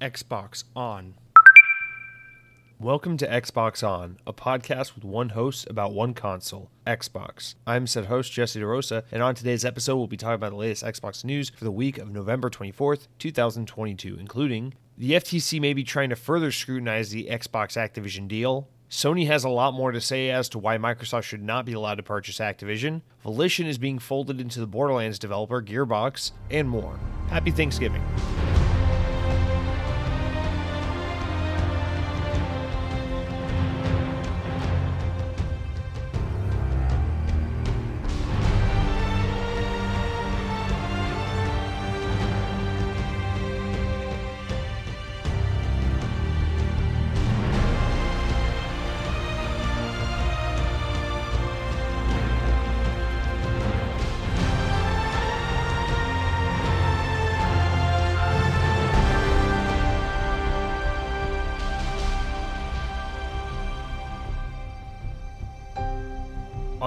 Xbox On. Welcome to Xbox On, a podcast with one host about one console, Xbox. I'm said host Jesse DeRosa, and on today's episode, we'll be talking about the latest Xbox news for the week of November 24th, 2022, including the FTC may be trying to further scrutinize the Xbox Activision deal. Sony has a lot more to say as to why Microsoft should not be allowed to purchase Activision. Volition is being folded into the Borderlands developer Gearbox, and more. Happy Thanksgiving.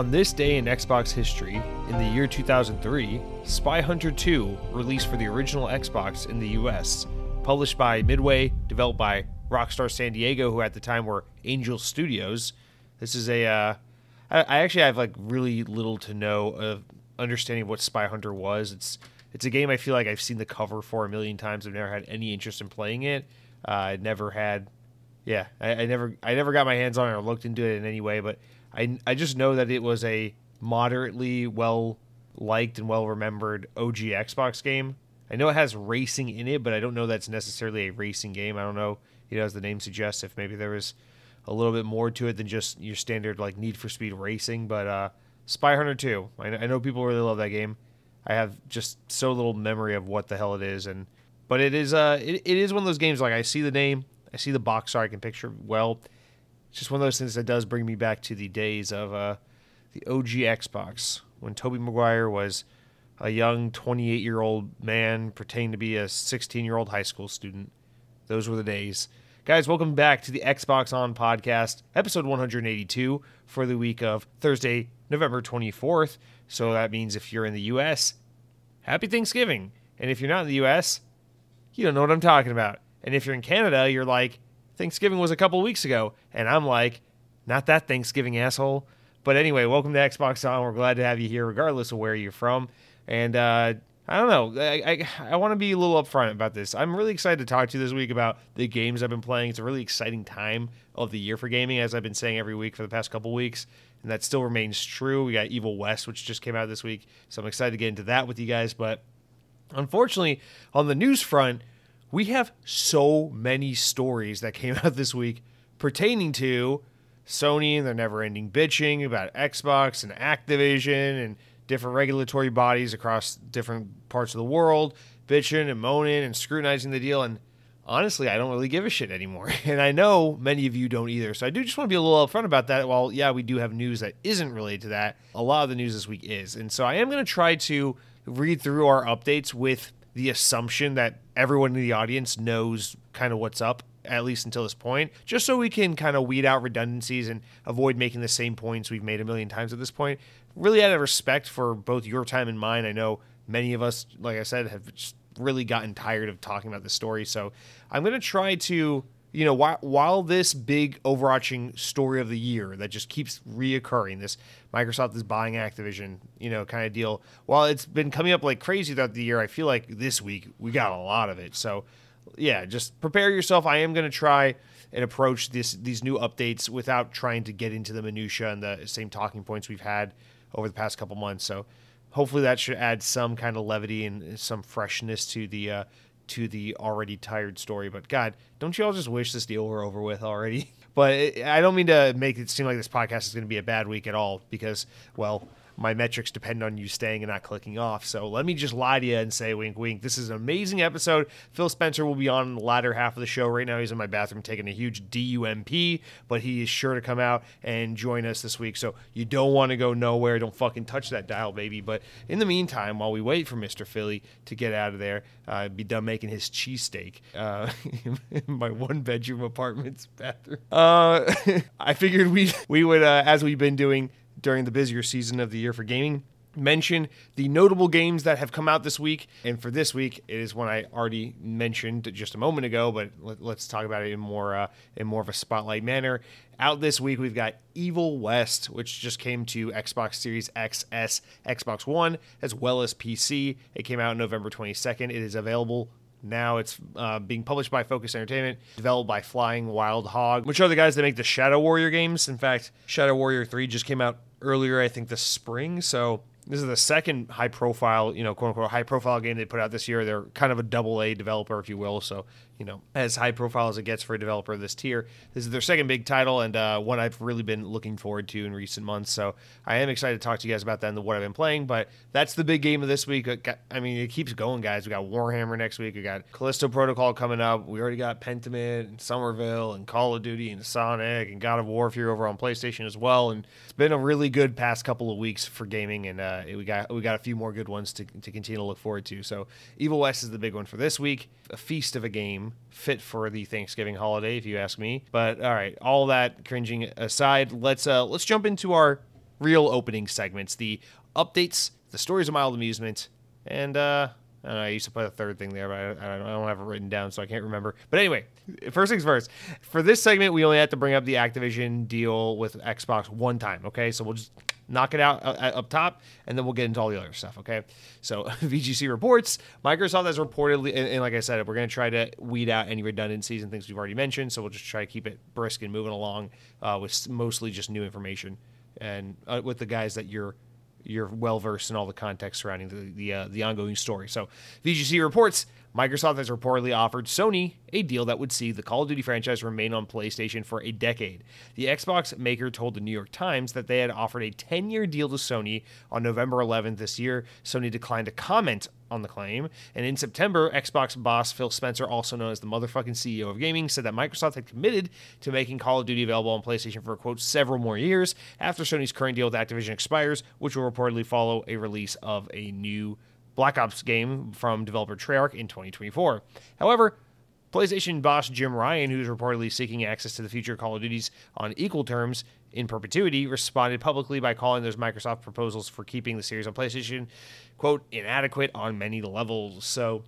On this day in Xbox history, in the year 2003, Spy Hunter 2 released for the original Xbox in the US. Published by Midway, developed by Rockstar San Diego, who at the time were Angel Studios. This is a. Uh, I, actually have like really little to no of understanding of what Spy Hunter was. It's it's a game I feel like I've seen the cover for a million times. I've never had any interest in playing it. Uh, I never had, yeah, I, I never I never got my hands on it or looked into it in any way. But I, I just know that it was a moderately well liked and well remembered OG Xbox game. I know it has racing in it, but I don't know that's necessarily a racing game. I don't know, you know, as the name suggests, if maybe there was a little bit more to it than just your standard like Need for Speed racing. But uh, Spy Hunter 2, I, I know people really love that game. I have just so little memory of what the hell it is, and but it is uh it, it is one of those games like I see the name, I see the box art, I can picture well it's just one of those things that does bring me back to the days of uh, the OG Xbox when Tobey Maguire was a young 28 year old man pretending to be a 16 year old high school student. Those were the days. Guys, welcome back to the Xbox On podcast, episode 182 for the week of Thursday, November 24th. So that means if you're in the US, happy Thanksgiving. And if you're not in the US, you don't know what I'm talking about. And if you're in Canada, you're like, Thanksgiving was a couple weeks ago. And I'm like, not that Thanksgiving, asshole. But anyway, welcome to Xbox On. We're glad to have you here, regardless of where you're from. And uh, I don't know. I, I, I want to be a little upfront about this. I'm really excited to talk to you this week about the games I've been playing. It's a really exciting time of the year for gaming, as I've been saying every week for the past couple weeks. And that still remains true. We got Evil West, which just came out this week. So I'm excited to get into that with you guys. But unfortunately, on the news front, we have so many stories that came out this week pertaining to Sony and their never ending bitching about Xbox and Activision and different regulatory bodies across different parts of the world bitching and moaning and scrutinizing the deal. And honestly, I don't really give a shit anymore. And I know many of you don't either. So I do just want to be a little upfront about that. While, yeah, we do have news that isn't related to that, a lot of the news this week is. And so I am going to try to read through our updates with the assumption that everyone in the audience knows kind of what's up at least until this point, just so we can kind of weed out redundancies and avoid making the same points we've made a million times at this point. Really, out of respect for both your time and mine, I know many of us, like I said, have really gotten tired of talking about this story. So I'm going to try to, you know, while, while this big overarching story of the year that just keeps reoccurring, this Microsoft is buying Activision, you know, kind of deal, while it's been coming up like crazy throughout the year, I feel like this week we got a lot of it. So yeah, just prepare yourself. I am going to try and approach this these new updates without trying to get into the minutia and the same talking points we've had over the past couple months. So hopefully that should add some kind of levity and some freshness to the uh, to the already tired story. But God, don't you all just wish this deal were over with already? But I don't mean to make it seem like this podcast is going to be a bad week at all because, well, my metrics depend on you staying and not clicking off. So let me just lie to you and say, wink, wink. This is an amazing episode. Phil Spencer will be on the latter half of the show. Right now, he's in my bathroom taking a huge DUMP, but he is sure to come out and join us this week. So you don't want to go nowhere. Don't fucking touch that dial, baby. But in the meantime, while we wait for Mr. Philly to get out of there, uh, be done making his cheesesteak uh, in my one bedroom apartment's bathroom. Uh, I figured we we would, uh, as we've been doing during the busier season of the year for gaming, mention the notable games that have come out this week. And for this week, it is one I already mentioned just a moment ago, but let, us talk about it in more uh, in more of a spotlight manner. Out this week, we've got Evil West, which just came to Xbox Series XS, Xbox One, as well as PC. It came out November 22nd. It is available now it's uh, being published by Focus Entertainment, developed by Flying Wild Hog, which are the guys that make the Shadow Warrior games. In fact, Shadow Warrior 3 just came out earlier, I think, this spring. So this is the second high profile, you know, quote unquote high profile game they put out this year. They're kind of a double A developer, if you will. So, you know, as high profile as it gets for a developer of this tier. This is their second big title and uh, one I've really been looking forward to in recent months. So I am excited to talk to you guys about that and what I've been playing. But that's the big game of this week. I mean, it keeps going, guys. We got Warhammer next week. We got Callisto Protocol coming up. We already got Pentiment and Somerville and Call of Duty and Sonic and God of War here over on PlayStation as well. And been a really good past couple of weeks for gaming. And uh, we got we got a few more good ones to, to continue to look forward to. So Evil West is the big one for this week. A feast of a game fit for the Thanksgiving holiday, if you ask me. But all right, all that cringing aside, let's uh let's jump into our real opening segments, the updates, the stories of mild amusement, and uh Know, I used to put a third thing there, but I, I, don't have it written down, so I can't remember. But anyway, first things first. For this segment, we only have to bring up the Activision deal with Xbox one time. Okay, so we'll just knock it out uh, uh up top, and then we'll get into all the other stuff. Okay. So VGC reports Microsoft has reportedly, and, and like I said, we're going to try to weed out any redundancies and things we've already mentioned. So we'll just try to keep it brisk and moving along uh, with mostly just new information and uh, with the guys that you're you're well versed in all the context surrounding the the, uh, the ongoing story. So VGC reports Microsoft has reportedly offered Sony a deal that would see the Call of Duty franchise remain on PlayStation for a decade. The Xbox maker told the New York Times that they had offered a 10 year deal to Sony on November 11th this year. Sony declined to comment on the claim. And in September, Xbox boss Phil Spencer, also known as the motherfucking CEO of gaming, said that Microsoft had committed to making Call of Duty available on PlayStation for, quote, several more years after Sony's current deal with Activision expires, which will reportedly follow a release of a new Black Ops game from developer Treyarch in 2024. However, PlayStation boss Jim Ryan, who's reportedly seeking access to the future Call of Duties on equal terms in perpetuity, responded publicly by calling those Microsoft proposals for keeping the series on PlayStation, quote, inadequate on many levels. So,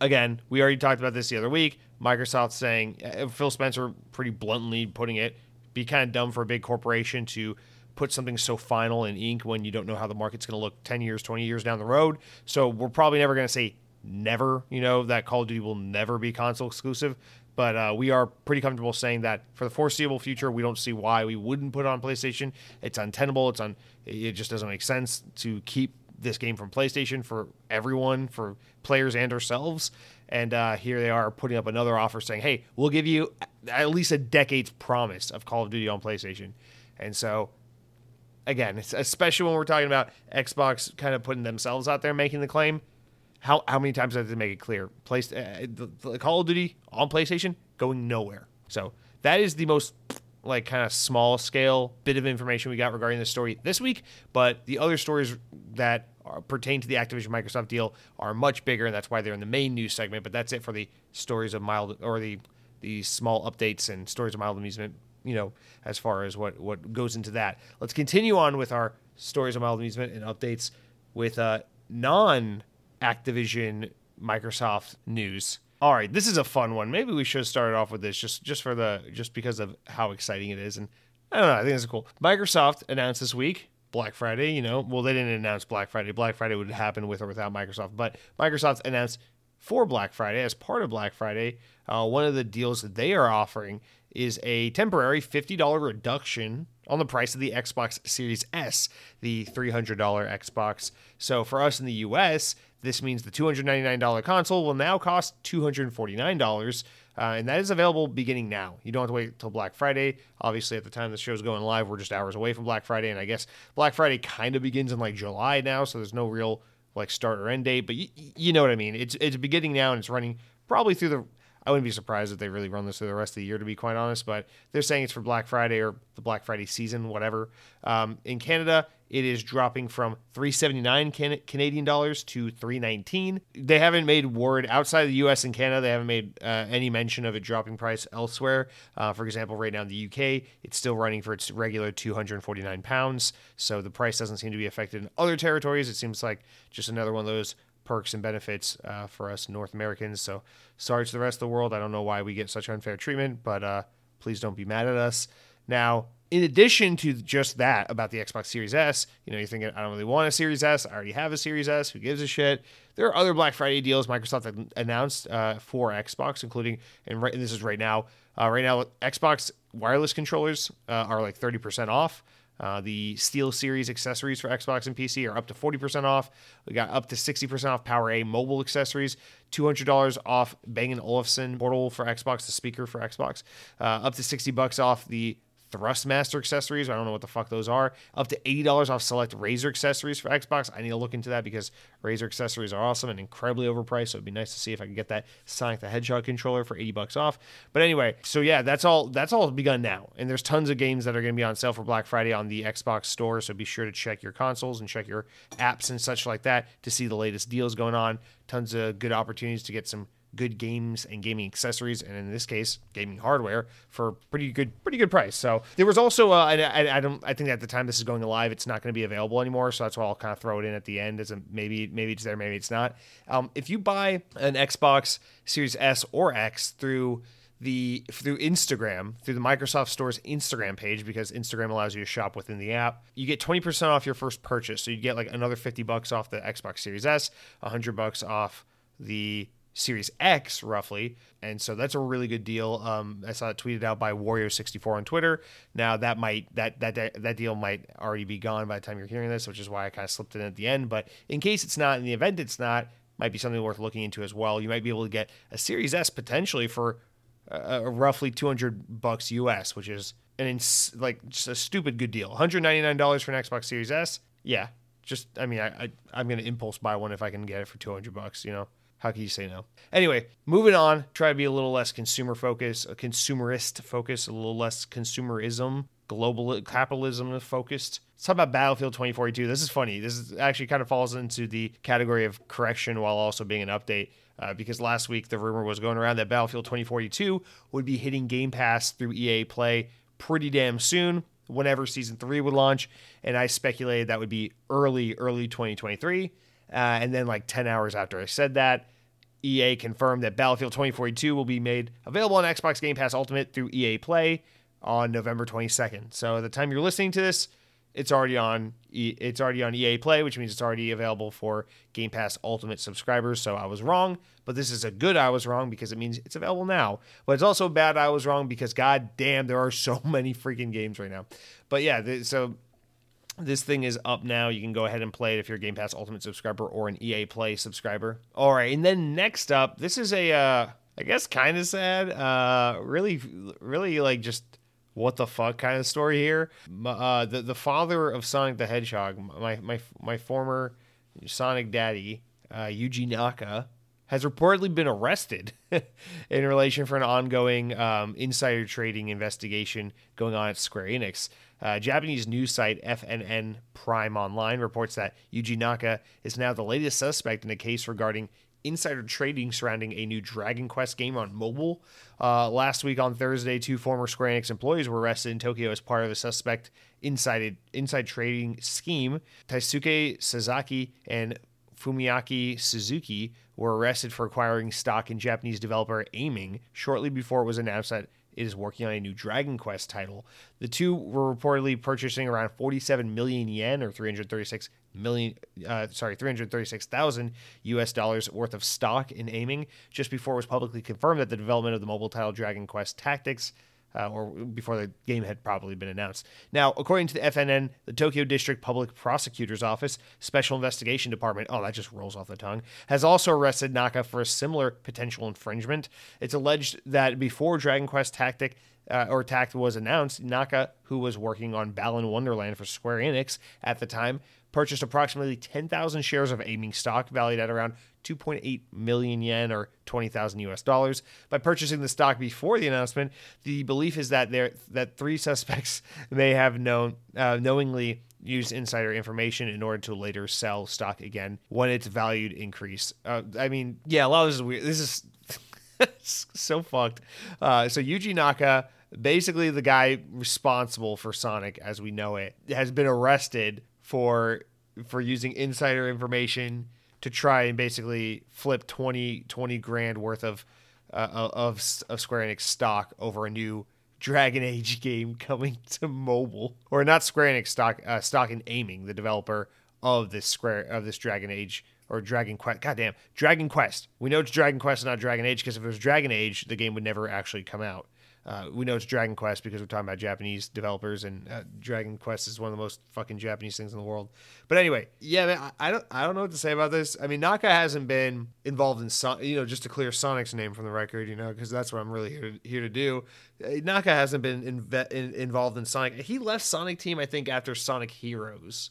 again, we already talked about this the other week. Microsoft saying, uh, Phil Spencer pretty bluntly putting it, be kind of dumb for a big corporation to put something so final in ink when you don't know how the market's going to look 10 years, 20 years down the road. So we're probably never going to say never, you know, that Call of Duty will never be console exclusive. But uh, we are pretty comfortable saying that for the foreseeable future, we don't see why we wouldn't put it on PlayStation. It's untenable. It's on. It just doesn't make sense to keep this game from PlayStation for everyone, for players and ourselves. And uh, here they are putting up another offer saying, "Hey, we'll give you at least a decade's promise of Call of Duty on PlayStation." And so again, especially when we're talking about Xbox kind of putting themselves out there making the claim. How how many times have they make it clear? Place uh, the, the Call of Duty on PlayStation going nowhere. So that is the most like kind of small scale bit of information we got regarding this story this week. But the other stories that are, pertain to the Activision Microsoft deal are much bigger, and that's why they're in the main news segment. But that's it for the stories of mild or the the small updates and stories of mild amusement you know, as far as what what goes into that. Let's continue on with our stories of mild amusement and updates with uh, non Activision Microsoft news. All right, this is a fun one. Maybe we should start off with this just just for the just because of how exciting it is, and I don't know. I think it's cool. Microsoft announced this week Black Friday. You know, well they didn't announce Black Friday. Black Friday would happen with or without Microsoft, but Microsoft announced for Black Friday as part of Black Friday. Uh, one of the deals that they are offering is a temporary $50 reduction on the price of the Xbox Series S, the $300 Xbox. So for us in the US, this means the $299 console will now cost $249. Uh, and that is available beginning now. You don't have to wait until Black Friday. Obviously, at the time the show's going live, we're just hours away from Black Friday, and I guess Black Friday kind of begins in like July now, so there's no real like start or end date. But y- you know what I mean. It's it's beginning now, and it's running probably through the I wouldn't be surprised if they really run this through the rest of the year, to be quite honest. But they're saying it's for Black Friday or the Black Friday season, whatever. Um, in Canada, it is dropping from 379 can- Canadian dollars to 319. They haven't made word outside of the US and Canada, they haven't made uh, any mention of it dropping price elsewhere. Uh, for example, right now in the UK, it's still running for its regular 249 pounds. So the price doesn't seem to be affected in other territories. It seems like just another one of those perks and benefits uh, for us North Americans. So sorry to the rest of the world. I don't know why we get such unfair treatment, but uh, please don't be mad at us. Now, in addition to just that about the Xbox Series S, you know, you're thinking, I don't really want a Series S. I already have a Series S. Who gives a shit? There are other Black Friday deals Microsoft announced uh, for Xbox, including, and, right, and this is right now, uh, right now, Xbox wireless controllers uh, are like 30% off. Uh, the Steel Series accessories for Xbox and PC are up to 40% off. We got up to 60% off Power A mobile accessories, $200 off Bang & Olufsen portal for Xbox, the speaker for Xbox, uh, up to 60 bucks off the Thrustmaster accessories. I don't know what the fuck those are. Up to $80 off select Razer accessories for Xbox. I need to look into that because Razer accessories are awesome and incredibly overpriced. So it'd be nice to see if I can get that Sonic the Hedgehog controller for 80 bucks off. But anyway, so yeah, that's all that's all begun now. And there's tons of games that are going to be on sale for Black Friday on the Xbox store. So be sure to check your consoles and check your apps and such like that to see the latest deals going on. Tons of good opportunities to get some good games and gaming accessories, and in this case, gaming hardware for pretty good, pretty good price. So there was also, uh, I, I, don't, I think at the time this is going live, it's not going to be available anymore. So that's why I'll kind of throw it in at the end as a maybe, maybe it's there, maybe it's not. Um, if you buy an Xbox Series S or X through the through Instagram, through the Microsoft Store's Instagram page, because Instagram allows you to shop within the app. You get 20% off your first purchase. So you get like another 50 bucks off the Xbox Series S, 100 bucks off the Series X, roughly. And so that's a really good deal. Um, I saw it tweeted out by Wario64 on Twitter. Now that might that that that deal might already be gone by the time you're hearing this, which is why I kind of slipped it in at the end. But in case it's not, in the event it's not, might be something worth looking into as well. You might be able to get a Series S potentially for uh, roughly 200 bucks US, which is an ins- like just a stupid good deal. 199 dollars for an Xbox Series S. Yeah, just I mean I, I I'm gonna impulse buy one if I can get it for 200 bucks. You know. How can you say no? Anyway, moving on, try to be a little less consumer focused, a consumerist focus, a little less consumerism, global capitalism focused. Let's talk about Battlefield 2042. This is funny. This is actually kind of falls into the category of correction while also being an update. Uh, because last week the rumor was going around that Battlefield 2042 would be hitting Game Pass through EA Play pretty damn soon, whenever Season 3 would launch. And I speculated that would be early, early 2023. Uh, and then, like 10 hours after I said that, EA confirmed that Battlefield 2042 will be made available on Xbox Game Pass Ultimate through EA Play on November 22nd. So, at the time you're listening to this, it's already on it's already on EA Play, which means it's already available for Game Pass Ultimate subscribers. So I was wrong, but this is a good I was wrong because it means it's available now. But it's also bad I was wrong because god damn there are so many freaking games right now. But yeah, so this thing is up now. You can go ahead and play it if you're a Game Pass Ultimate subscriber or an EA Play subscriber. All right, and then next up, this is a, uh, I guess, kind of sad. Uh, really, really like just what the fuck kind of story here. Uh, the the father of Sonic the Hedgehog, my my my former Sonic daddy, uh, Yuji Naka, has reportedly been arrested in relation for an ongoing um, insider trading investigation going on at Square Enix. Uh, Japanese news site FNN Prime Online reports that Yuji Naka is now the latest suspect in a case regarding insider trading surrounding a new Dragon Quest game on mobile. Uh, last week on Thursday, two former Square Enix employees were arrested in Tokyo as part of a suspect inside inside trading scheme. Taisuke Sasaki and Fumiaki Suzuki were arrested for acquiring stock in Japanese developer Aiming shortly before it was announced that is working on a new Dragon Quest title. The two were reportedly purchasing around 47 million yen or 336 million uh, sorry 336,000 US dollars worth of stock in aiming just before it was publicly confirmed that the development of the mobile title Dragon Quest Tactics uh, or before the game had probably been announced. Now, according to the FNN, the Tokyo District Public Prosecutor's Office Special Investigation Department, oh, that just rolls off the tongue, has also arrested Naka for a similar potential infringement. It's alleged that before Dragon Quest Tactic uh, or Tact was announced, Naka, who was working on Balan Wonderland for Square Enix at the time, purchased approximately 10,000 shares of aiming stock valued at around 2.8 million yen or 20,000 US dollars. By purchasing the stock before the announcement, the belief is that there that three suspects may have known uh, knowingly used insider information in order to later sell stock again when its valued increase. Uh, I mean, yeah, a lot of this is weird. This is so fucked. Uh, so Yuji Naka, basically the guy responsible for Sonic as we know it, has been arrested for for using insider information to try and basically flip 20, 20 grand worth of, uh, of of Square Enix stock over a new Dragon Age game coming to mobile, or not Square Enix stock uh, stock and aiming the developer of this Square of this Dragon Age or Dragon Quest. Goddamn, Dragon Quest. We know it's Dragon Quest, not Dragon Age, because if it was Dragon Age, the game would never actually come out. Uh, we know it's Dragon Quest because we're talking about Japanese developers, and uh, Dragon Quest is one of the most fucking Japanese things in the world. But anyway, yeah, man, I, I, don't, I don't know what to say about this. I mean, Naka hasn't been involved in, you know, just to clear Sonic's name from the record, you know, because that's what I'm really here to, here to do. Uh, Naka hasn't been inve- in, involved in Sonic. He left Sonic Team, I think, after Sonic Heroes,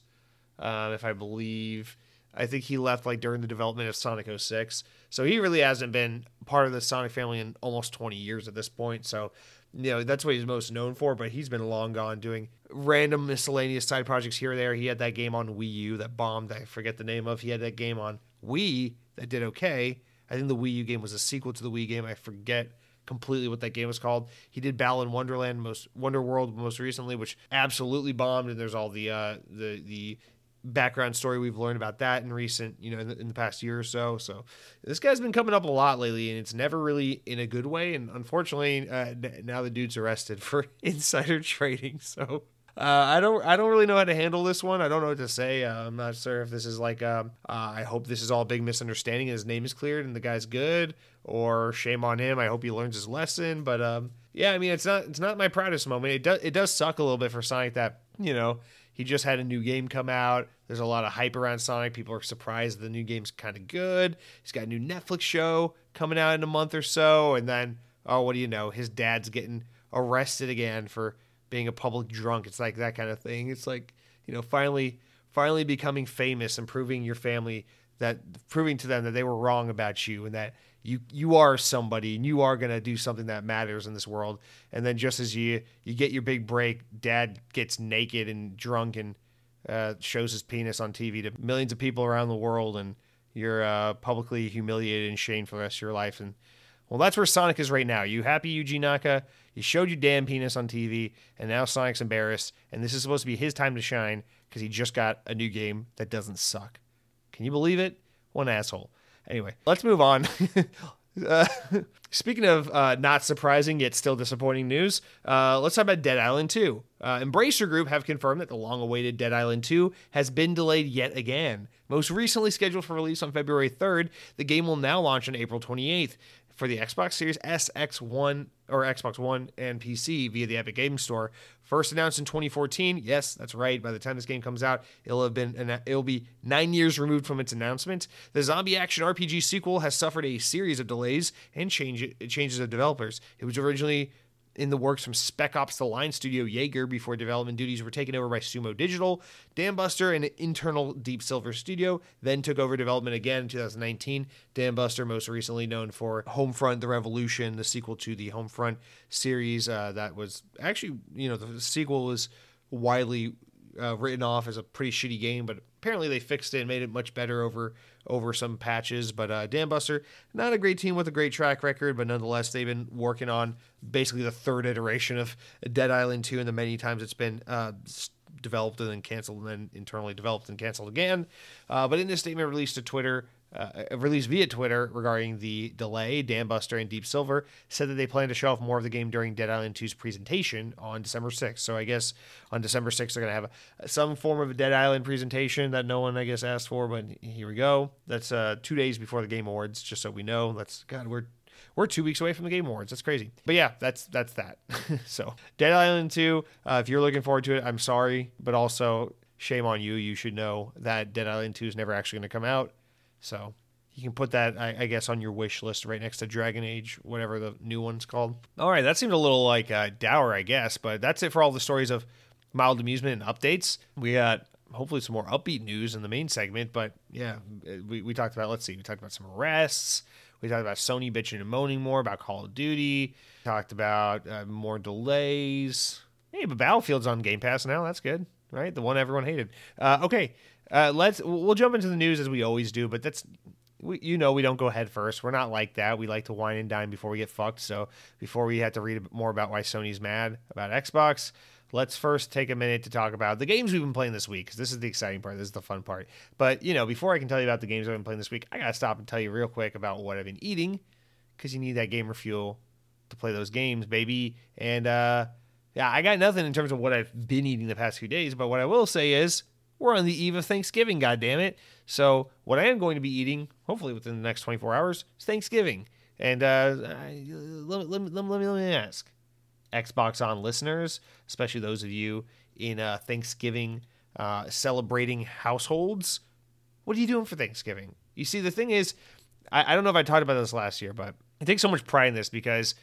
uh, if I believe. I think he left like during the development of Sonic 06. So he really hasn't been part of the Sonic family in almost 20 years at this point. So, you know, that's what he's most known for, but he's been long gone doing random miscellaneous side projects here or there. He had that game on Wii U that bombed, I forget the name of. He had that game on Wii that did okay. I think the Wii U game was a sequel to the Wii game. I forget completely what that game was called. He did Balan Wonderland most Wonder World most recently, which absolutely bombed. And there's all the uh, the the background story we've learned about that in recent, you know, in the, in the, past year or so. So this guy's been coming up a lot lately, and it's never really in a good way. And unfortunately, uh, now the dude's arrested for insider trading. So. Uh, I don't. I don't really know how to handle this one. I don't know what to say. Uh, I'm not sure if this is like. Um, uh, I hope this is all a big misunderstanding. and His name is cleared and the guy's good, or shame on him. I hope he learns his lesson. But um, yeah, I mean, it's not. It's not my proudest moment. It does. It does suck a little bit for Sonic that you know he just had a new game come out. There's a lot of hype around Sonic. People are surprised the new game's kind of good. He's got a new Netflix show coming out in a month or so. And then, oh, what do you know? His dad's getting arrested again for being a public drunk. It's like that kind of thing. It's like, you know, finally, finally becoming famous and proving your family that, proving to them that they were wrong about you and that you you are somebody and you are going to do something that matters in this world and then just as you you get your big break dad gets naked and drunk and uh, shows his penis on TV to millions of people around the world and you're uh, publicly humiliated and shamed for the rest of your life. And well that's where Sonic is right now. You happy Yuji Naka? You showed your damn penis on TV and now Sonic's embarrassed and this is supposed to be his time to shine because he just got a new game that doesn't suck. Can you believe it? One asshole. Anyway, let's move on. Speaking of uh, not surprising yet still disappointing news, uh, let's talk about Dead Island 2. Uh, Embracer Group have confirmed that the long awaited Dead Island 2 has been delayed yet again. Most recently scheduled for release on February 3rd, the game will now launch on April 28th for the Xbox Series S, X1, or Xbox One and PC via the Epic Games Store. First announced in 2014. Yes, that's right. By the time this game comes out, it'll have been it'll be nine years removed from its announcement. The zombie action RPG sequel has suffered a series of delays and change, changes of developers. It was originally in the works from Spec Ops The Line Studio Yager before development duties were taken over by Sumo Digital. Dambuster, an internal Deep Silver studio, then took over development again in 2019. Dambuster, most recently known for Homefront The Revolution, the sequel to the Homefront series. Uh, that was actually, you know, the sequel was widely uh, written off as a pretty shitty game, but apparently they fixed it and made it much better over over some patches. But uh, Dambuster, not a great team with a great track record, but nonetheless, they've been working on basically the third iteration of Dead Island 2 and the many times it's been uh, developed and then canceled and then internally developed and canceled again. Uh, but in this statement released to Twitter, uh, released via Twitter regarding the delay, Dambuster and Deep Silver said that they plan to show off more of the game during Dead Island 2's presentation on December 6th. So I guess on December 6th, they're going to have a, some form of a Dead Island presentation that no one, I guess, asked for, but here we go. That's uh, two days before the Game Awards, just so we know. That's, God, we're we're two weeks away from the Game Awards. That's crazy. But yeah, that's that's that. so Dead Island 2, uh, if you're looking forward to it, I'm sorry, but also shame on you. You should know that Dead Island 2 is never actually going to come out. So you can put that, I, I, guess, on your wish list right next to Dragon Age, whatever the new one's called. All right, that seemed a little like uh, dour, I guess, but that's it for all the stories of mild amusement and updates. We got hopefully some more upbeat news in the main segment, but yeah, we, we talked about, let's see, we talked about some arrests. We talked about Sony bitching and moaning more about Call of Duty. Talked about uh, more delays. Hey, but Battlefield's on Game Pass now. That's good. right? The one everyone hated. Uh, okay, uh, let's we'll jump into the news as we always do, but that's we, you know we don't go head first. We're not like that. We like to wine and dine before we get fucked. So before we have to read more about why Sony's mad about Xbox, let's first take a minute to talk about the games we've been playing this week because this is the exciting part. This is the fun part. But you know, before I can tell you about the games I've been playing this week, I gotta stop and tell you real quick about what I've been eating because you need that gamer fuel to play those games, baby. And uh, yeah, I got nothing in terms of what I've been eating the past few days. But what I will say is we're on the eve of Thanksgiving, God damn it! So what I am going to be eating, hopefully within the next 24 hours, is Thanksgiving. And uh, let, let, let, let, me, let me ask, Xbox On listeners, especially those of you in uh, Thanksgiving uh, celebrating households, what are you doing for Thanksgiving? You see, the thing is, I, I don't know if I talked about this last year, but I take so much pride in this because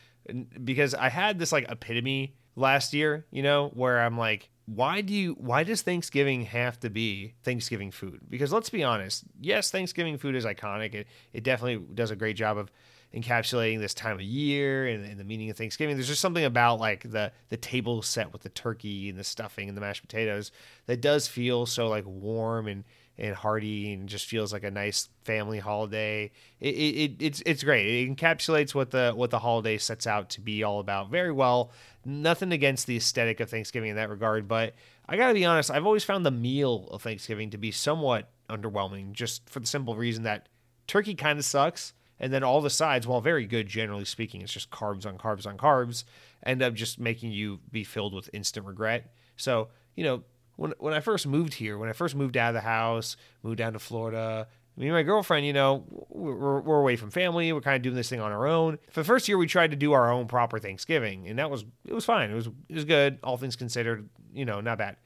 because I had this like epitome last year, you know, where I'm like, why do you why does Thanksgiving have to be Thanksgiving food? Because let's be honest, yes, Thanksgiving food is iconic. It it definitely does a great job of encapsulating this time of year and, and, the meaning of Thanksgiving. There's just something about like the the table set with the turkey and the stuffing and the mashed potatoes that does feel so like warm and and hearty and just feels like a nice family holiday. It, it, it's it's great. It encapsulates what the what the holiday sets out to be all about very well. Nothing against the aesthetic of Thanksgiving in that regard, but I got to be honest, I've always found the meal of Thanksgiving to be somewhat underwhelming just for the simple reason that turkey kind of sucks and then all the sides, while very good generally speaking, it's just carbs on carbs on carbs, end up just making you be filled with instant regret. So, you know, when when I first moved here, when I first moved out of the house, moved down to Florida, me and my girlfriend, you know, we're, we're away from family. We're kind of doing this thing on our own. For the first year, we tried to do our own proper Thanksgiving, and that was it was fine. It was it was good, all things considered. You know, not bad.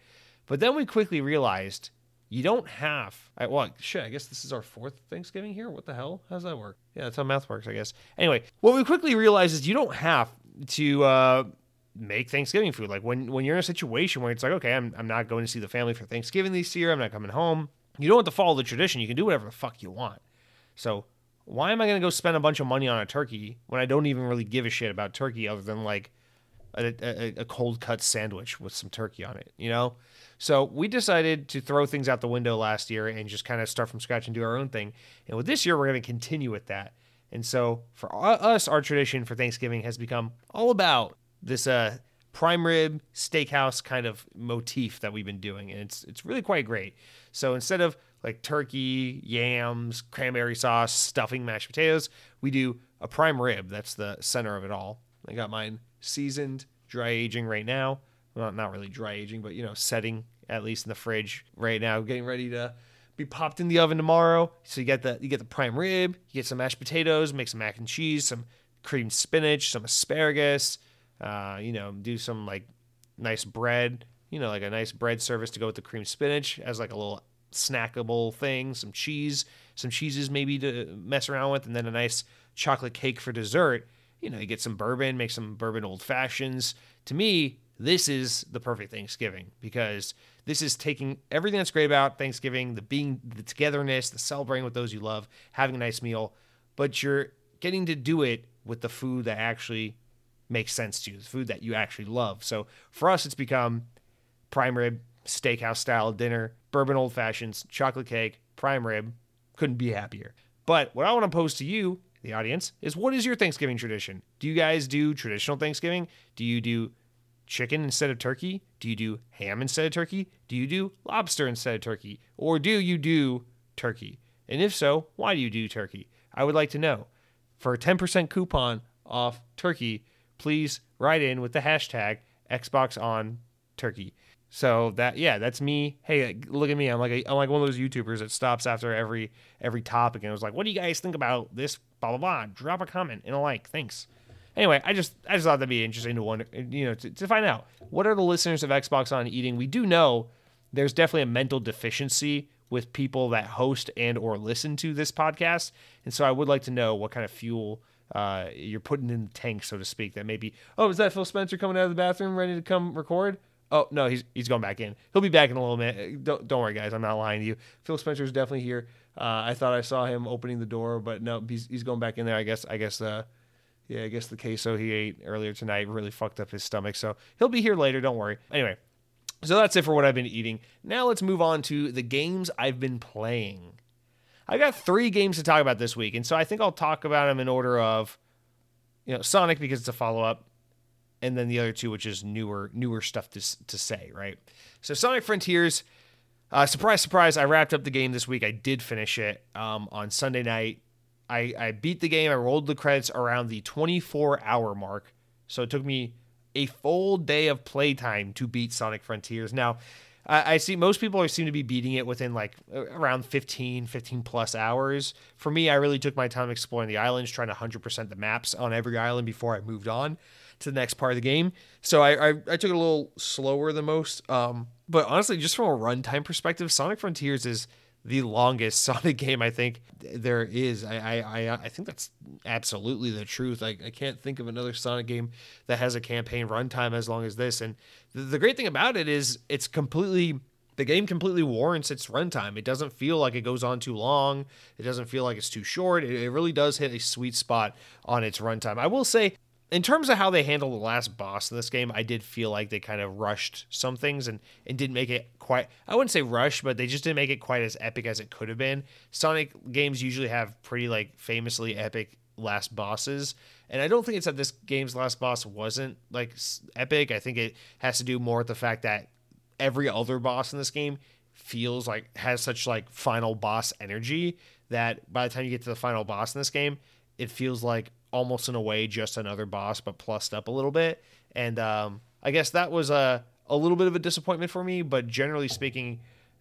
But then we quickly realized you don't have. I, well, shit. I guess this is our fourth Thanksgiving here. What the hell? How does that work? Yeah, that's how math works, I guess. Anyway, what we quickly realized is you don't have to. Uh, make Thanksgiving food. Like when when you're in a situation where it's like, okay, I'm I'm not going to see the family for Thanksgiving this year. I'm not coming home. You don't have to follow the tradition. You can do whatever the fuck you want. So why am I going to go spend a bunch of money on a turkey when I don't even really give a shit about turkey other than like a, a, a cold cut sandwich with some turkey on it, you know? So we decided to throw things out the window last year and just kind of start from scratch and do our own thing. And with this year, we're going to continue with that. And so for us, our tradition for Thanksgiving has become all about this uh, prime rib steakhouse kind of motif that we've been doing, and it's it's really quite great. So instead of like turkey, yams, cranberry sauce, stuffing, mashed potatoes, we do a prime rib. That's the center of it all. I got mine seasoned, dry aging right now. Well, not really dry aging, but you know, setting at least in the fridge right now, getting ready to be popped in the oven tomorrow. So you get the you get the prime rib, you get some mashed potatoes, make some mac and cheese, some creamed spinach, some asparagus, uh, you know, do some like nice bread, you know, like a nice bread service to go with the cream spinach as like a little snackable thing, some cheese, some cheeses maybe to mess around with, and then a nice chocolate cake for dessert. You know, you get some bourbon, make some bourbon old fashions. To me, this is the perfect Thanksgiving because this is taking everything that's great about Thanksgiving, the being the togetherness, the celebrating with those you love, having a nice meal, but you're getting to do it with the food that actually makes sense to you, the food that you actually love. So for us, it's become prime rib, steakhouse style dinner, bourbon old fashions, chocolate cake, prime rib. Couldn't be happier. But what I want to pose to you, the audience, is what is your Thanksgiving tradition? Do you guys do traditional Thanksgiving? Do you do chicken instead of turkey? Do you do ham instead of turkey? Do you do lobster instead of turkey? Or do you do turkey? And if so, why do you do turkey? I would like to know. For a 10% coupon off turkey, please write in with the hashtag Xbox on Turkey. So that yeah, that's me. Hey, look at me. I'm like a, I'm like one of those YouTubers that stops after every every topic and was like, "What do you guys think about this?" Blah blah blah. Drop a comment and a like. Thanks. Anyway, I just I just thought that'd be interesting to wonder, you know, to, to find out what are the listeners of Xbox on eating. We do know there's definitely a mental deficiency with people that host and or listen to this podcast, and so I would like to know what kind of fuel uh, you're putting in the tank, so to speak. That maybe, oh, is that Phil Spencer coming out of the bathroom ready to come record? Oh no, he's he's going back in. He'll be back in a little minute. Don't don't worry, guys. I'm not lying to you. Phil Spencer is definitely here. Uh, I thought I saw him opening the door, but no, he's he's going back in there. I guess I guess uh, yeah, I guess the queso he ate earlier tonight really fucked up his stomach. So he'll be here later. Don't worry. Anyway, So that's it for what I've been eating. Now let's move on to the games I've been playing. I got three games to talk about this week, and so I think I'll talk about them in order of, you know, Sonic because it's a follow up, and then the other two, which is newer newer stuff to to say, right? So Sonic Frontiers, uh, surprise, surprise! I wrapped up the game this week. I did finish it um, on Sunday night. I, I beat the game. I rolled the credits around the 24 hour mark, so it took me a full day of playtime to beat Sonic Frontiers. Now, I see most people seem to be beating it within like around 15, 15 plus hours. For me, I really took my time exploring the islands, trying to 100% the maps on every island before I moved on to the next part of the game. So I, I, I took it a little slower than most. Um, but honestly, just from a runtime perspective, Sonic Frontiers is the longest Sonic game I think there is. I I, I think that's absolutely the truth. I, I can't think of another Sonic game that has a campaign runtime as long as this. And the, great thing about it is it's completely the game completely warrants its runtime. It doesn't feel like it goes on too long. It doesn't feel like it's too short. It, it really does hit a sweet spot on its runtime. I will say in terms of how they handled the last boss in this game, I did feel like they kind of rushed some things and, and didn't make it quite, I wouldn't say rush, but they just didn't make it quite as epic as it could have been. Sonic games usually have pretty, like, famously epic last bosses. And I don't think it's that this game's last boss wasn't, like, epic. I think it has to do more with the fact that every other boss in this game feels like, has such, like, final boss energy that by the time you get to the final boss in this game, it feels like almost in a way just another boss, but plussed up a little bit. And um, I guess that was a a little bit of a disappointment for me. But generally speaking,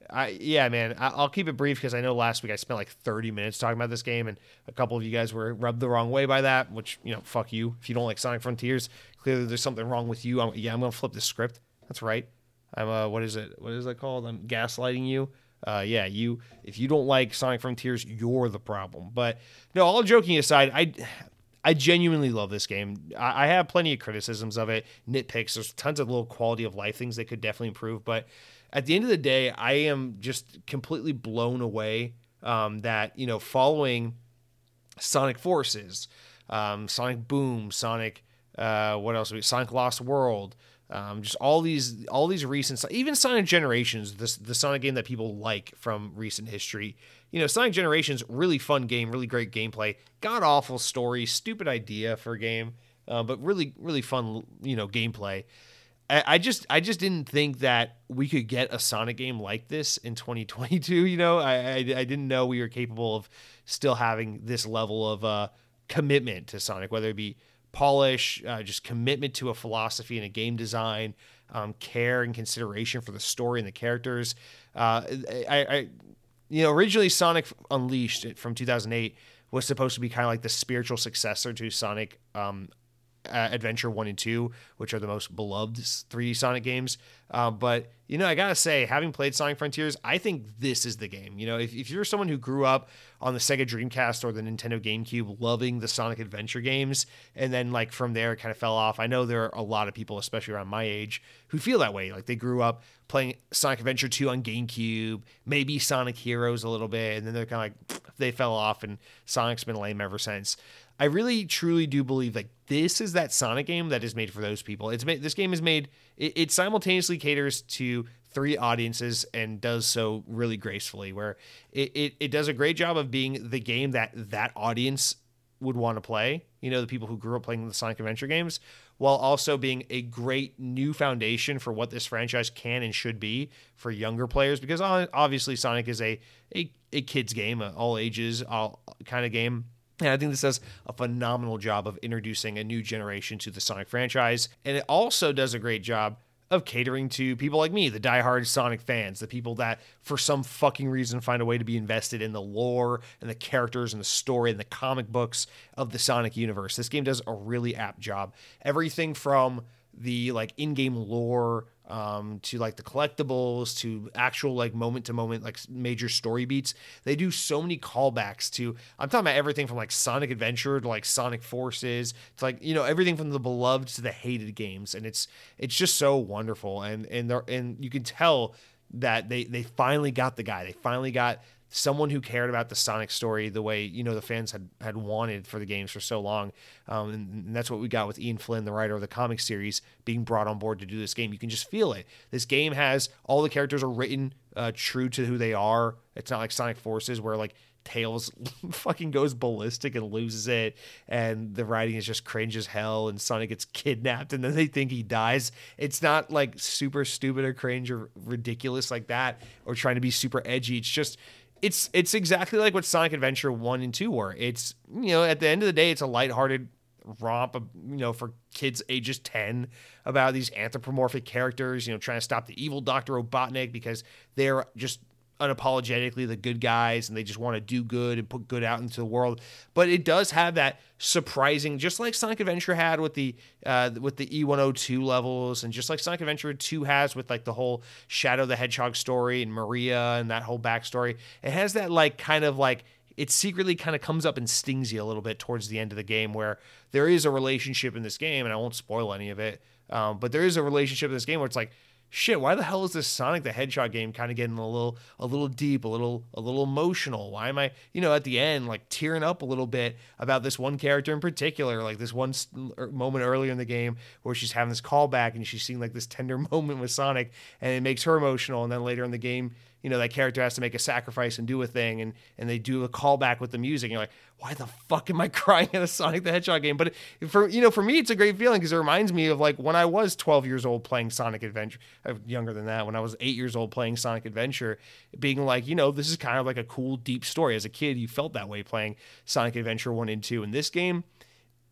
I yeah, man, I, will keep it brief because I know last week I spent like 30 minutes talking about this game, and a couple of you guys were rubbed the wrong way by that. Which you know, fuck you. If you don't like Sonic Frontiers, clearly there's something wrong with you. I'm, yeah, I'm gonna flip the script. That's right. I'm uh, what is it? What is that called? I'm gaslighting you. Uh, yeah, you. If you don't like Sonic Frontiers, you're the problem. But no, all joking aside, I I genuinely love this game. I, I have plenty of criticisms of it, nitpicks. There's tons of little quality of life things that could definitely improve. But at the end of the day, I am just completely blown away um, that, you know, following Sonic Forces, um, Sonic Boom, Sonic, uh, what else? Sonic Lost World, um, just all these all these recent even Sonic Generations, this the Sonic game that people like from recent history. You know, Sonic Generations, really fun game, really great gameplay. God awful story, stupid idea for a game, uh, but really really fun. You know, gameplay. I, just I just didn't think that we could get a Sonic game like this in 2022. You know, I I, I didn't know we were capable of still having this level of uh, commitment to Sonic, whether it be polish, uh, just commitment to a philosophy and a game design, um, care and consideration for the story and the characters. Uh, I, I, you know, originally Sonic Unleashed from 2008 was supposed to be kind of like the spiritual successor to Sonic um, uh, Adventure 1 and 2, which are the most beloved 3D Sonic games. Uh, but, you know, I gotta say, having played Sonic Frontiers, I think this is the game. You know, if, if you're someone who grew up on the Sega Dreamcast or the Nintendo GameCube loving the Sonic Adventure games, and then, like, from there kind of fell off, I know there are a lot of people, especially around my age, who feel that way. Like, they grew up playing Sonic Adventure 2 on GameCube, maybe Sonic Heroes a little bit, and then they're kind of like, they fell off, and Sonic's been lame ever since. I really truly do believe like this is that Sonic game that is made for those people. It's made this game is made it, it simultaneously caters to three audiences and does so really gracefully where it, it, it does a great job of being the game that that audience would want to play you know the people who grew up playing the sonic adventure games while also being a great new foundation for what this franchise can and should be for younger players because obviously sonic is a a, a kids game all ages all kind of game and I think this does a phenomenal job of introducing a new generation to the Sonic franchise. And it also does a great job of catering to people like me, the diehard Sonic fans, the people that for some fucking reason find a way to be invested in the lore and the characters and the story and the comic books of the Sonic universe. This game does a really apt job. Everything from the like in-game lore um, to like the collectibles to actual like moment to moment like major story beats. They do so many callbacks to I'm talking about everything from like Sonic Adventure to like Sonic Forces to like you know everything from the beloved to the hated games, and it's it's just so wonderful. And and there and you can tell that they they finally got the guy. They finally got someone who cared about the Sonic story the way you know the fans had had wanted for the games for so long, um, and, and, that's what we got with Ian Flynn, the writer of the comic series, being brought on board to do this game. You can just feel it. This game has all the characters are written uh, true to who they are. It's not like Sonic Forces where like Tails fucking goes ballistic and loses it, and the writing is just cringe as hell, and Sonic gets kidnapped, and then they think he dies. It's not like super stupid or cringe or ridiculous like that, or trying to be super edgy. It's just it's it's exactly like what Sonic Adventure one and two were. It's you know at the end of the day, it's a lighthearted romp, you know, for kids ages ten about these anthropomorphic characters, you know, trying to stop the evil Doctor Robotnik because they're just unapologetically the good guys and they just want to do good and put good out into the world. But it does have that surprising, just like Sonic Adventure had with the uh, with the E102 levels, and just like Sonic Adventure 2 has with like the whole Shadow the Hedgehog story and Maria and that whole backstory. It has that like kind of like it secretly kind of comes up and stings you a little bit towards the end of the game where there is a relationship in this game, and I won't spoil any of it. Um, but there is a relationship in this game where it's like shit, why the hell is this Sonic the Hedgehog game kind of getting a little a little deep, a little a little emotional? Why am I, you know, at the end like tearing up a little bit about this one character in particular, like this one er, moment earlier in the game where she's having this callback and she's seeing like this tender moment with Sonic and it makes her emotional and then later in the game you know that character has to make a sacrifice and do a thing and and they do a callback with the music and you're like why the fuck am i crying at a sonic the hedgehog game? But for you know for me it's a great feeling because it reminds me of like when i was 12 years old playing sonic adventure uh, younger than that when i was 8 years old playing sonic adventure being like you know this is kind of like a cool deep story. As a kid you felt that way playing sonic adventure 1 and 2 and this game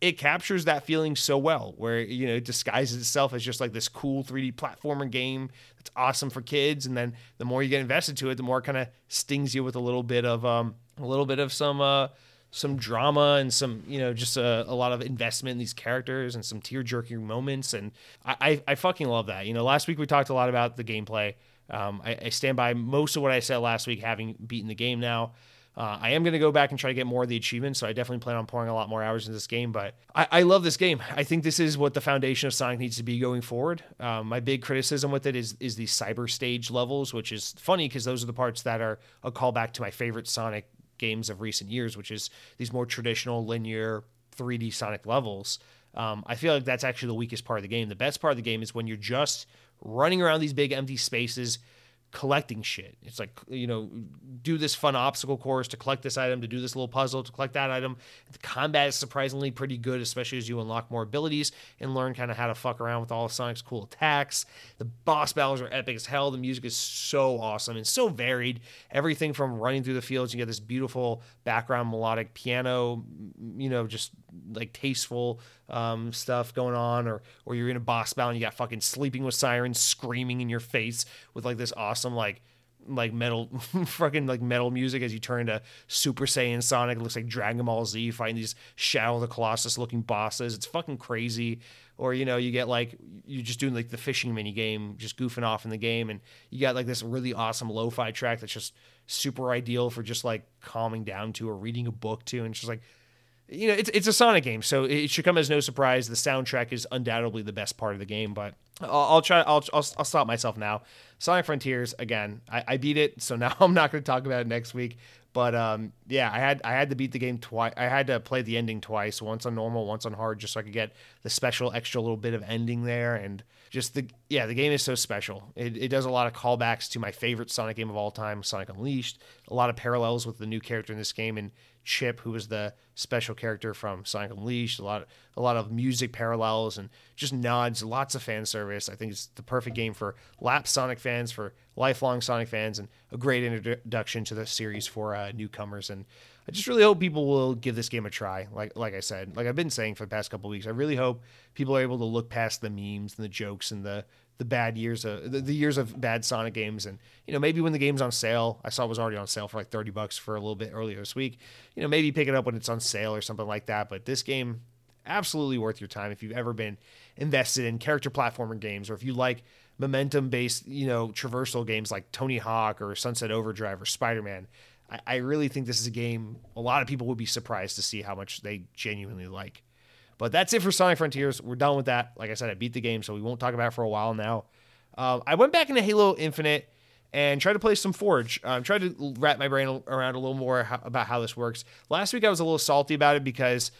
it captures that feeling so well where you know it disguises itself as just like this cool 3D platformer game that's awesome for kids and then the more you get invested to it the more it kind of stings you with a little bit of um a little bit of some uh some drama and some you know just a, a lot of investment in these characters and some tear jerking moments and I, I, I fucking love that. You know last week we talked a lot about the gameplay. Um, I, I stand by most of what I said last week having beaten the game now uh, I am going to go back and try to get more of the achievements, so I definitely plan on pouring a lot more hours into this game. But I, I love this game. I think this is what the foundation of Sonic needs to be going forward. Um, my big criticism with it is is the cyber stage levels, which is funny because those are the parts that are a callback to my favorite Sonic games of recent years, which is these more traditional linear 3D Sonic levels. Um, I feel like that's actually the weakest part of the game. The best part of the game is when you're just running around these big empty spaces collecting shit. It's like, you know, do this fun obstacle course to collect this item, to do this little puzzle to collect that item. The combat is surprisingly pretty good, especially as you unlock more abilities and learn kind of how to fuck around with all of Sonic's cool attacks. The boss battles are epic as hell. The music is so awesome and so varied. Everything from running through the fields, you get this beautiful background melodic piano, you know, just like tasteful um, stuff going on, or or you're in a boss battle and you got fucking sleeping with sirens screaming in your face with like this awesome like like metal fucking like metal music as you turn into Super Saiyan Sonic. It looks like Dragon Ball Z fighting these Shadow of the Colossus looking bosses. It's fucking crazy. Or you know, you get like you're just doing like the fishing mini game, just goofing off in the game, and you got like this really awesome lo-fi track that's just super ideal for just like calming down to or reading a book to, and it's just like you know, it's it's a Sonic game, so it should come as no surprise. The soundtrack is undoubtedly the best part of the game, but I'll, I'll try. I'll, I'll, I'll stop myself now. Sonic Frontiers again. I, I beat it, so now I'm not going to talk about it next week. But um, yeah, I had I had to beat the game twice. I had to play the ending twice, once on normal, once on hard, just so I could get the special extra little bit of ending there. And just the yeah, the game is so special. It, it does a lot of callbacks to my favorite Sonic game of all time, Sonic Unleashed. A lot of parallels with the new character in this game, and Chip, who was the special character from Sonic Unleashed. A lot, a lot of music parallels and just nods. Lots of fan service. I think it's the perfect game for lap Sonic fans, for lifelong Sonic fans, and a great introduction to the series for uh, newcomers. And I just really hope people will give this game a try. Like, like I said, like I've been saying for the past couple weeks, I really hope people are able to look past the memes and the jokes and the the bad years of the, the, years of bad Sonic games, and you know maybe when the game's on sale, I saw it was already on sale for like thirty bucks for a little bit earlier this week. You know maybe pick it up when it's on sale or something like that. But this game, absolutely worth your time if you've ever been invested in character platformer games, or if you like momentum based you know traversal games like Tony Hawk or Sunset Overdrive or Spider Man. I, I really think this is a game a lot of people would be surprised to see how much they genuinely like. But that's it for Sonic Frontiers. We're done with that. Like I said, I beat the game, so we won't talk about it for a while now. Uh, I went back into Halo Infinite, and tried to play some Forge. Um, try to wrap my brain around a little more how, about how this works. Last week I was a little salty about it because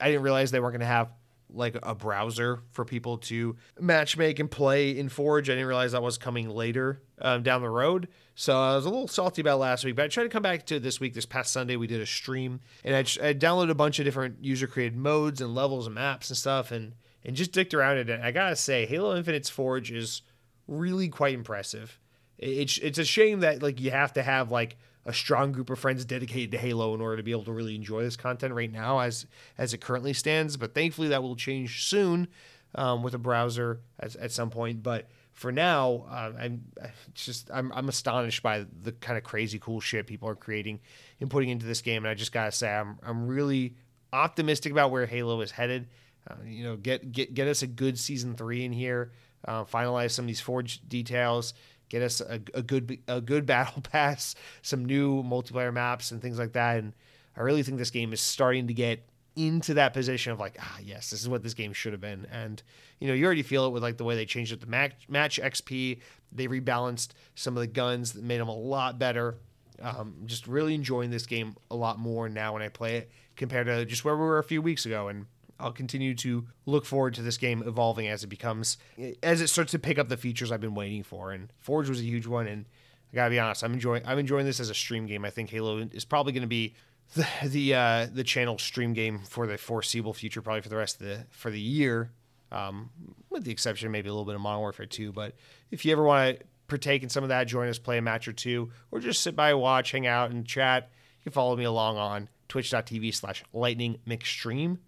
I didn't realize they weren't going to have like a browser for people to matchmake and play in Forge. I didn't realize that was coming later um, down the road. So I was a little salty about last week, but I tried to come back to it this week. This past Sunday, we did a stream and I, I downloaded a bunch of different user created modes and levels and maps and stuff and, and just dicked around it. And I gotta say, Halo Infinite's Forge is really quite impressive. It's, it's a shame that like you have to have like a strong group of friends dedicated to Halo in order to be able to really enjoy this content right now as as it currently stands. But thankfully, that will change soon um, with a browser at, at some point. But for now, uh, I'm just I'm, I'm astonished by the kind of crazy cool shit people are creating and putting into this game. And I just gotta say, I'm I'm really optimistic about where Halo is headed. Uh, you know, get get get us a good season three in here. Uh, finalize some of these forge details get us a, a good a good battle pass, some new multiplayer maps and things like that. And I really think this game is starting to get into that position of like, ah, yes, this is what this game should have been. And you know, you already feel it with like the way they changed up the match, match XP. They rebalanced some of the guns that made them a lot better. Um, just really enjoying this game a lot more now when I play it compared to just where we were a few weeks ago. And I'll continue to look forward to this game evolving as it becomes as it starts to pick up the features I've been waiting for. And Forge was a huge one, and I gotta be honest, I'm enjoying I'm enjoying this as a stream game. I think Halo is probably going to be the the uh, the channel stream game for the foreseeable future, probably for the rest of the for the year, um, with the exception of maybe a little bit of Modern Warfare 2. But if you ever want to partake in some of that, join us, play a match or two, or just sit by, watch, hang out, and chat, you can follow me along on twitch.tv slash lightning mcstream.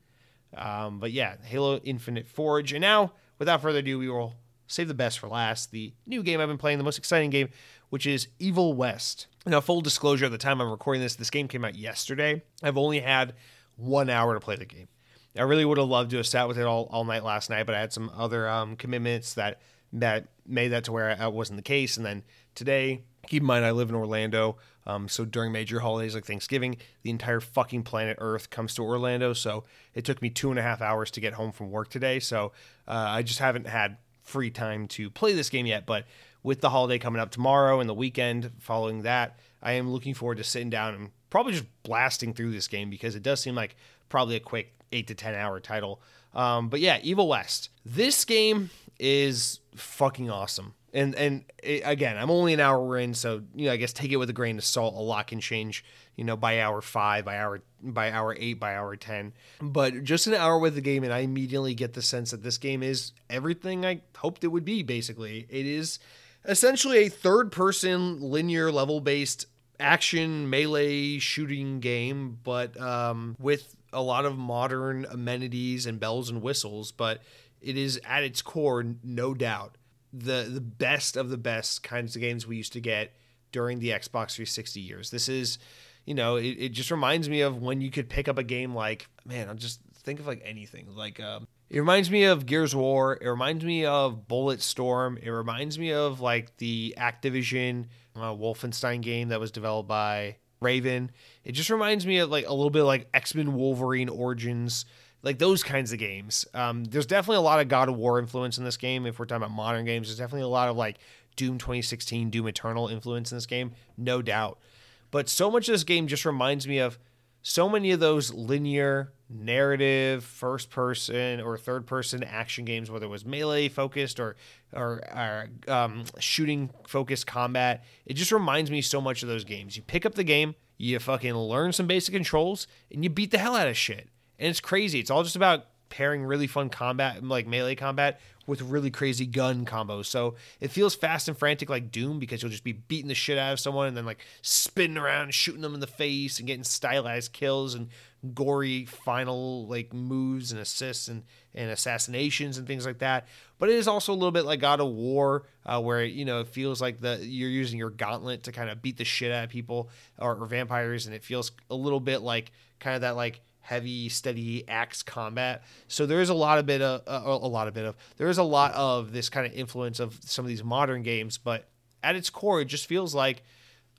Um, but yeah, Halo Infinite Forge. And now, without further ado, we will save the best for last. The new game I've been playing, the most exciting game, which is Evil West. Now, full disclosure, at the time I'm recording this, this game came out yesterday. I've only had one hour to play the game. I really would have loved to have sat with it all, all night last night, but I had some other um, commitments that that made that to where that wasn't the case. And then today, keep in mind, I live in Orlando. Um, so during major holidays like Thanksgiving, the entire fucking planet Earth comes to Orlando. So it took me two and a half hours to get home from work today. So uh, I just haven't had free time to play this game yet. But with the holiday coming up tomorrow and the weekend following that, I am looking forward to sitting down and probably just blasting through this game because it does seem like probably a quick eight to 10 hour title. Um, but yeah, Evil West. This game is fucking awesome and and it, again, I'm only an hour in, so you know, I guess take it with a grain of salt. A lot can change, you know, by hour five, by hour by hour eight, by hour ten. But just an hour with the game, and I immediately get the sense that this game is everything I hoped it would be. Basically, it is essentially a third-person linear level-based action melee shooting game, but um, with a lot of modern amenities and bells and whistles. But it is at its core, no doubt the the best of the best kinds of games we used to get during the Xbox 360 years. This is, you know, it, it just reminds me of when you could pick up a game like, man, I'll just think of like anything. Like, um, it reminds me of Gears of War. It reminds me of Bulletstorm. It reminds me of like the Activision uh, Wolfenstein game that was developed by Raven. It just reminds me of like a little bit like X Men Wolverine Origins like those kinds of games. Um, there's definitely a lot of God of War influence in this game. If we're talking about modern games, there's definitely a lot of like Doom 2016, Doom Eternal influence in this game, no doubt. But so much of this game just reminds me of so many of those linear narrative first person or third person action games whether it was melee focused or or, or um, shooting focused combat it just reminds me so much of those games you pick up the game you fucking learn some basic controls and you beat the hell out of shit and it's crazy. It's all just about pairing really fun combat, like melee combat, with really crazy gun combos. So it feels fast and frantic like Doom because you'll just be beating the shit out of someone and then like spinning around shooting them in the face and getting stylized kills and gory final like moves and assists and, and assassinations and things like that. But it is also a little bit like God of War, uh, where you know it feels like the you're using your gauntlet to kind of beat the shit out of people or, or vampires, and it feels a little bit like kind of that like heavy, steady axe combat. So there is a lot of bit of uh, a lot of bit of there is a lot of this kind of influence of some of these modern games, but at its core, it just feels like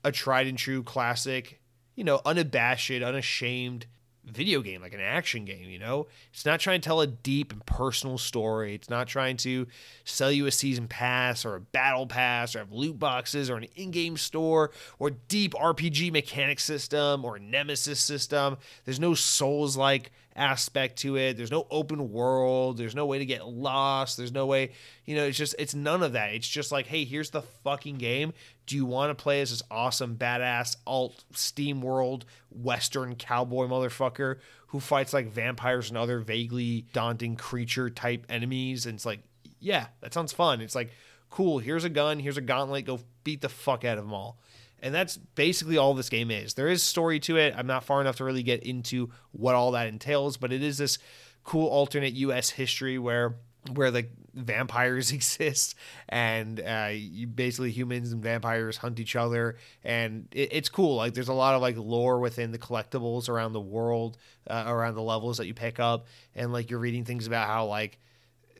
a tried and true classic. You know, unabashed, unashamed video game, like an action game, you know? It's not trying to tell a deep and personal story. It's not trying to sell you a season pass or a battle pass or have loot boxes or an in-game store or deep RPG mechanic system or nemesis system. There's no souls like aspect to it. There's no open world. There's no way to get lost. There's no way, you know, it's just it's none of that. It's just like, hey, here's the fucking game. Do you want to play as this awesome, badass, alt Steam world, Western cowboy motherfucker who fights like vampires and other vaguely daunting creature type enemies? And it's like, yeah, that sounds fun. It's like, cool, here's a gun, here's a gauntlet, go beat the fuck out of them all. And that's basically all this game is. There is story to it. I'm not far enough to really get into what all that entails, but it is this cool alternate US history where where the vampires exist and uh, you basically humans and vampires hunt each other and it, it's cool like there's a lot of like lore within the collectibles around the world uh, around the levels that you pick up and like you're reading things about how like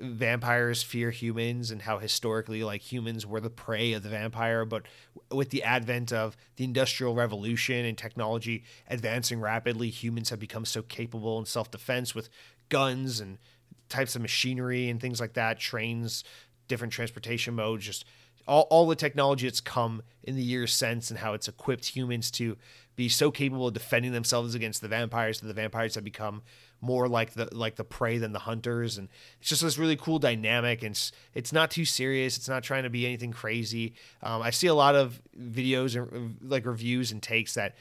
vampires fear humans and how historically like humans were the prey of the vampire but with the advent of the industrial revolution and technology advancing rapidly humans have become so capable in self-defense with guns and types of machinery and things like that, trains, different transportation modes, just all, all the technology that's come in the years since and how it's equipped humans to be so capable of defending themselves against the vampires that the vampires have become more like the like the prey than the hunters and it's just this really cool dynamic and it's, it's not too serious it's not trying to be anything crazy um, i see a lot of videos and like reviews and takes that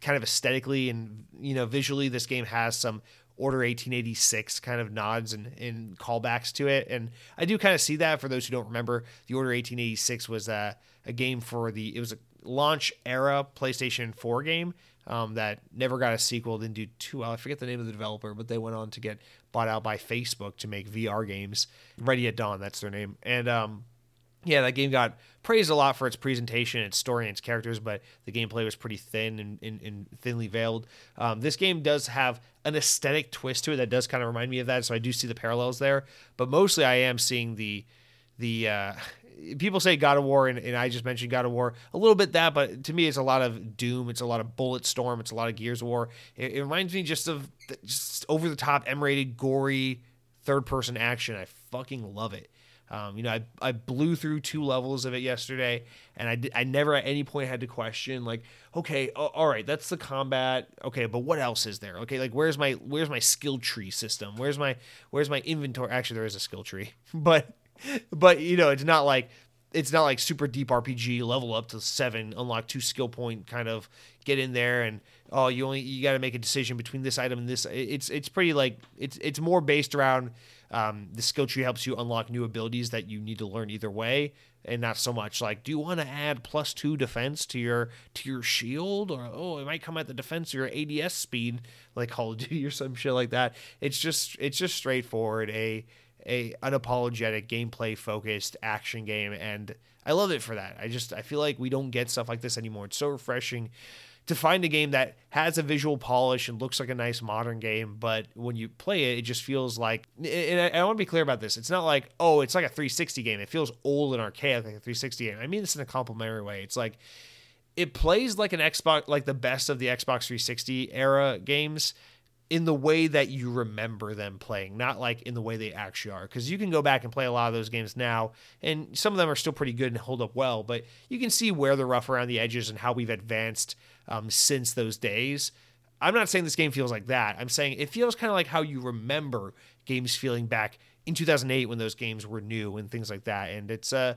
kind of aesthetically and you know visually this game has some Order 1886 kind of nods and, and callbacks to it. And I do kind of see that for those who don't remember. The Order 1886 was a, a game for the, it was a launch era PlayStation 4 game um, that never got a sequel, didn't do too well. I forget the name of the developer, but they went on to get bought out by Facebook to make VR games. Ready at Dawn, that's their name. And um, yeah, that game got praised a lot for its presentation, its story, and its characters, but the gameplay was pretty thin and, and, and thinly veiled. Um, this game does have an aesthetic twist to it that does kind of remind me of that, so I do see the parallels there. But mostly, I am seeing the the uh, people say God of War, and, and, I just mentioned God of War a little bit that, but to me, it's a lot of Doom, it's a lot of Bulletstorm, it's a lot of Gears of War. It, it reminds me just of the, just over the top, M-rated, gory third person action. I fucking love it. Um, you know, I, I blew through two levels of it yesterday, and I, I never at any point had to question like, okay, all right, that's the combat. Okay, but what else is there? Okay, like where's my where's my skill tree system? Where's my where's my inventory? Actually, there is a skill tree, but but you know, it's not like it's not like super deep RPG level up to seven, unlock two skill point, kind of get in there and oh you only you got to make a decision between this item and this. It's it's pretty like it's it's more based around um, the skill tree helps you unlock new abilities that you need to learn either way, and not so much like, do you want to add plus two defense to your to your shield, or oh, it might come at the defense or your ADS speed, like Call of Duty or some shit like that. It's just it's just straightforward a a unapologetic gameplay focused action game, and I love it for that. I just I feel like we don't get stuff like this anymore. It's so refreshing to find a game that has a visual polish and looks like a nice modern game, but when you play it, it just feels like. And I, I want to be clear about this. It's not like oh, it's like a 360 game. It feels old and archaic like a 360 game. I mean this in a complimentary way. It's like it plays like an Xbox, like the best of the Xbox 360 era games in the way that you remember them playing, not like in the way they actually are. Because you can go back and play a lot of those games now, and some of them are still pretty good and hold up well, but you can see where they're rough around the edges and how we've advanced um, since those days. I'm not saying this game feels like that. I'm saying it feels kind of like how you remember games feeling back in 2008 when those games were new and things like that. And it's uh,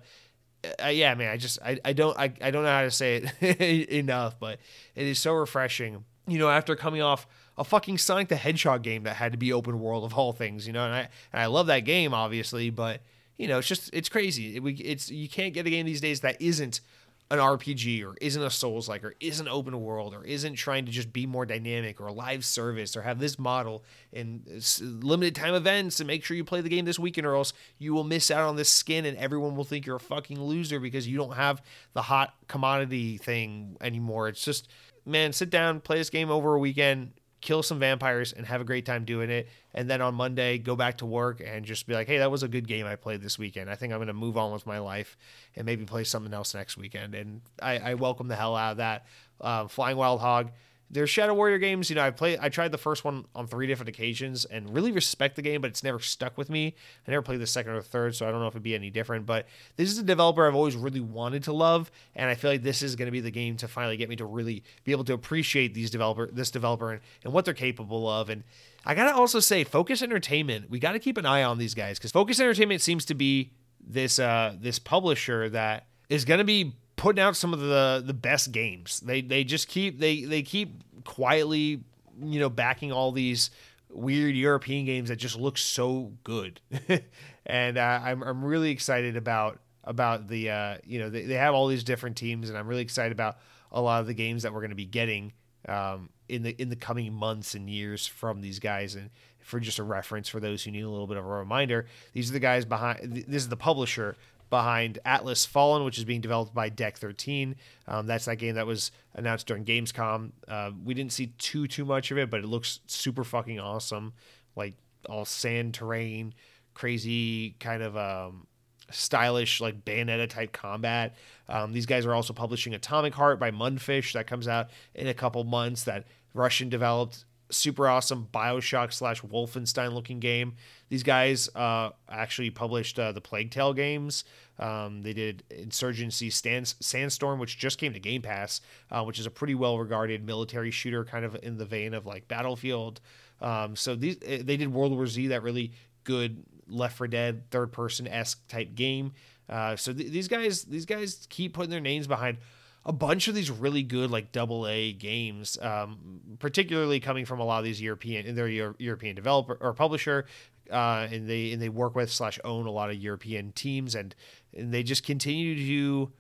uh yeah, man, I just I, I don't I, I don't know how to say it enough, but it is so refreshing. You know, after coming off a fucking Sonic the Hedgehog game that had to be open world of all things, you know, and I and I love that game obviously, but you know, it's just it's crazy. It, we, it's you can't get a game these days that isn't an RPG or isn't a Souls like or isn't open world or isn't trying to just be more dynamic or live service or have this model and limited time events and make sure you play the game this weekend or else you will miss out on this skin and everyone will think you're a fucking loser because you don't have the hot commodity thing anymore. It's just man, sit down, play this game over a weekend, kill some vampires and have a great time doing it. And then on Monday, go back to work and just be like, hey, that was a good game I played this weekend. I think I'm going to move on with my life and maybe play something else next weekend. And I, I welcome the hell out of that. Uh, Flying Wild Hog, their Shadow Warrior games, you know, I played I tried the first one on three different occasions and really respect the game, but it's never stuck with me. I never played the second or third, so I don't know if it'd be any different. But this is a developer I've always really wanted to love, and I feel like this is going to be the game to finally get me to really be able to appreciate these developer this developer and, and what they're capable of. And I gotta also say, Focus Entertainment, we got to keep an eye on these guys because Focus Entertainment seems to be this uh this publisher that is to be putting out some of the the best games. They they just keep they they keep quietly, you know, backing all these weird European games that just look so good. and uh, I'm I'm really excited about about the uh, you know they, they have all these different teams, and I'm really excited about a lot of the games that we're going to be getting um, in the in the coming months and years from these guys. And for just a reference for those who need a little bit of a reminder, these are the guys behind. This is the publisher behind Atlas Fallen, which is being developed by Deck 13. Um, that's that game that was announced during Gamescom. Uh, we didn't see too too much of it, but it looks super fucking awesome. Like all sand terrain, crazy kind of um, stylish like Bayonetta type combat. Um, these guys are also publishing Atomic Heart by Mundfish that comes out in a couple months. That Russian developed super awesome Bioshock slash Wolfenstein looking game. These guys uh, actually published uh, the Plague Tale games. Um, they did Insurgency Stand- Sandstorm, which just came to Game Pass, uh, which is a pretty well regarded military shooter, kind of in the vein of like Battlefield. Um, so these eh, they did World War Z, that really good Left 4 Dead third person esque type game. Uh, so th- these guys these guys keep putting their names behind a bunch of these really good like double A games, um, particularly coming from a lot of these European, they're European developer or publisher, uh, and they and they work with slash own a lot of European teams, and and they just continue to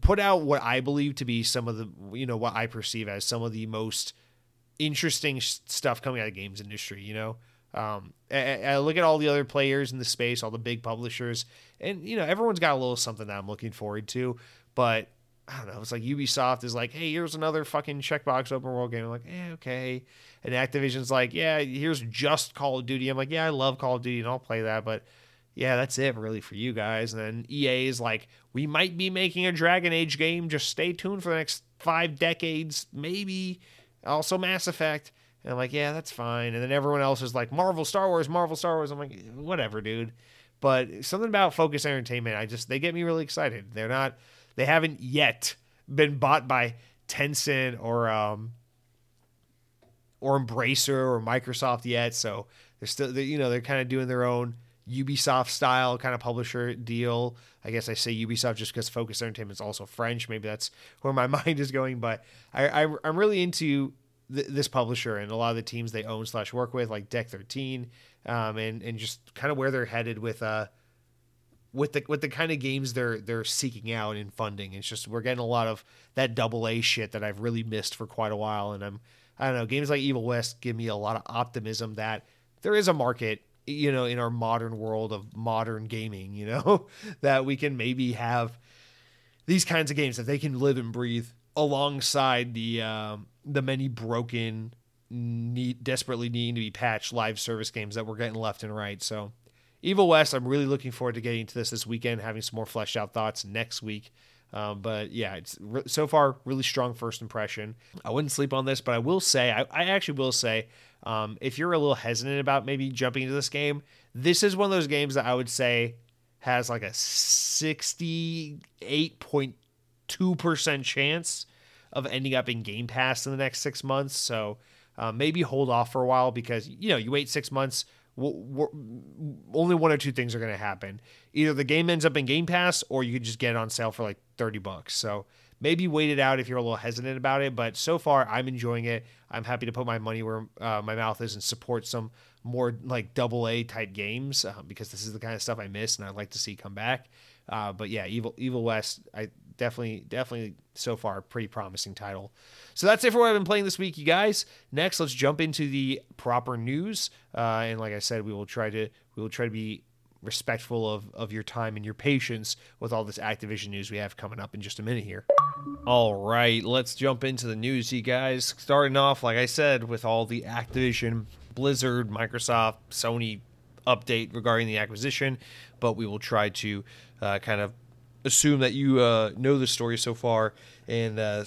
put out what I believe to be some of the you know what I perceive as some of the most interesting stuff coming out of the games industry. You know, um, I, I, look at all the other players in the space, all the big publishers, and you know everyone's got a little something that I'm looking forward to, but I don't know. It's like Ubisoft is like, hey, here's another fucking checkbox open world game. I'm like, eh, okay. And Activision's like, yeah, here's just Call of Duty. I'm like, yeah, I love Call of Duty and I'll play that, but yeah, that's it really for you guys. And then EA is like, we might be making a Dragon Age game. Just stay tuned for the next five decades, maybe. Also Mass Effect. And I'm like, yeah, that's fine. And then everyone else is like, Marvel, Star Wars, Marvel, Star Wars. I'm like, whatever, dude. But something about Focus Entertainment, I just they get me really excited. They're not they haven't yet been bought by Tencent or um, or Embracer or Microsoft yet. So they're still, they're, you know, they're kind of doing their own Ubisoft style kind of publisher deal. I guess I say Ubisoft just because Focus Entertainment is also French. Maybe that's where my mind is going. But I, I am really into th- this publisher and a lot of the teams they own slash work with, like Deck Thirteen, um, and and just kind of where they're headed with uh with the with the kind of games they're they're seeking out in funding. It's just we're getting a lot of that double A shit that I've really missed for quite a while, and I'm I don't know games like Evil West give me a lot of optimism that there is a market you know in our modern world of modern gaming you know that we can maybe have these kinds of games that they can live and breathe alongside the um, the many broken need desperately needing to be patched live service games that we're getting left and right so Evil West, I'm really looking forward to getting to this this weekend, having some more fleshed out thoughts next week. Um, but yeah, it's re- so far really strong first impression. I wouldn't sleep on this, but I will say, I, I actually will say, um, if you're a little hesitant about maybe jumping into this game, this is one of those games that I would say has like a 68.2% chance of ending up in Game Pass in the next six months. So uh, maybe hold off for a while because, you know, you wait six months only one or two things are going to happen. Either the game ends up in Game Pass, or you can just get it on sale for like thirty bucks. So maybe wait it out if you're a little hesitant about it. But so far, I'm enjoying it. I'm happy to put my money where uh, my mouth is and support some more like double A type games uh, because this is the kind of stuff I miss and I'd like to see come back. Uh, but yeah, Evil Evil West, I definitely definitely so far pretty promising title. So that's it for what I've been playing this week, you guys. Next, let's jump into the proper news. Uh, and like I said, we will try to we will try to be respectful of, of your time and your patience with all this Activision news we have coming up in just a minute here. All right, let's jump into the news, you guys. Starting off, like I said, with all the Activision, Blizzard, Microsoft, Sony update regarding the acquisition, but we will try to uh, kind of assume that you uh, know the story so far and uh,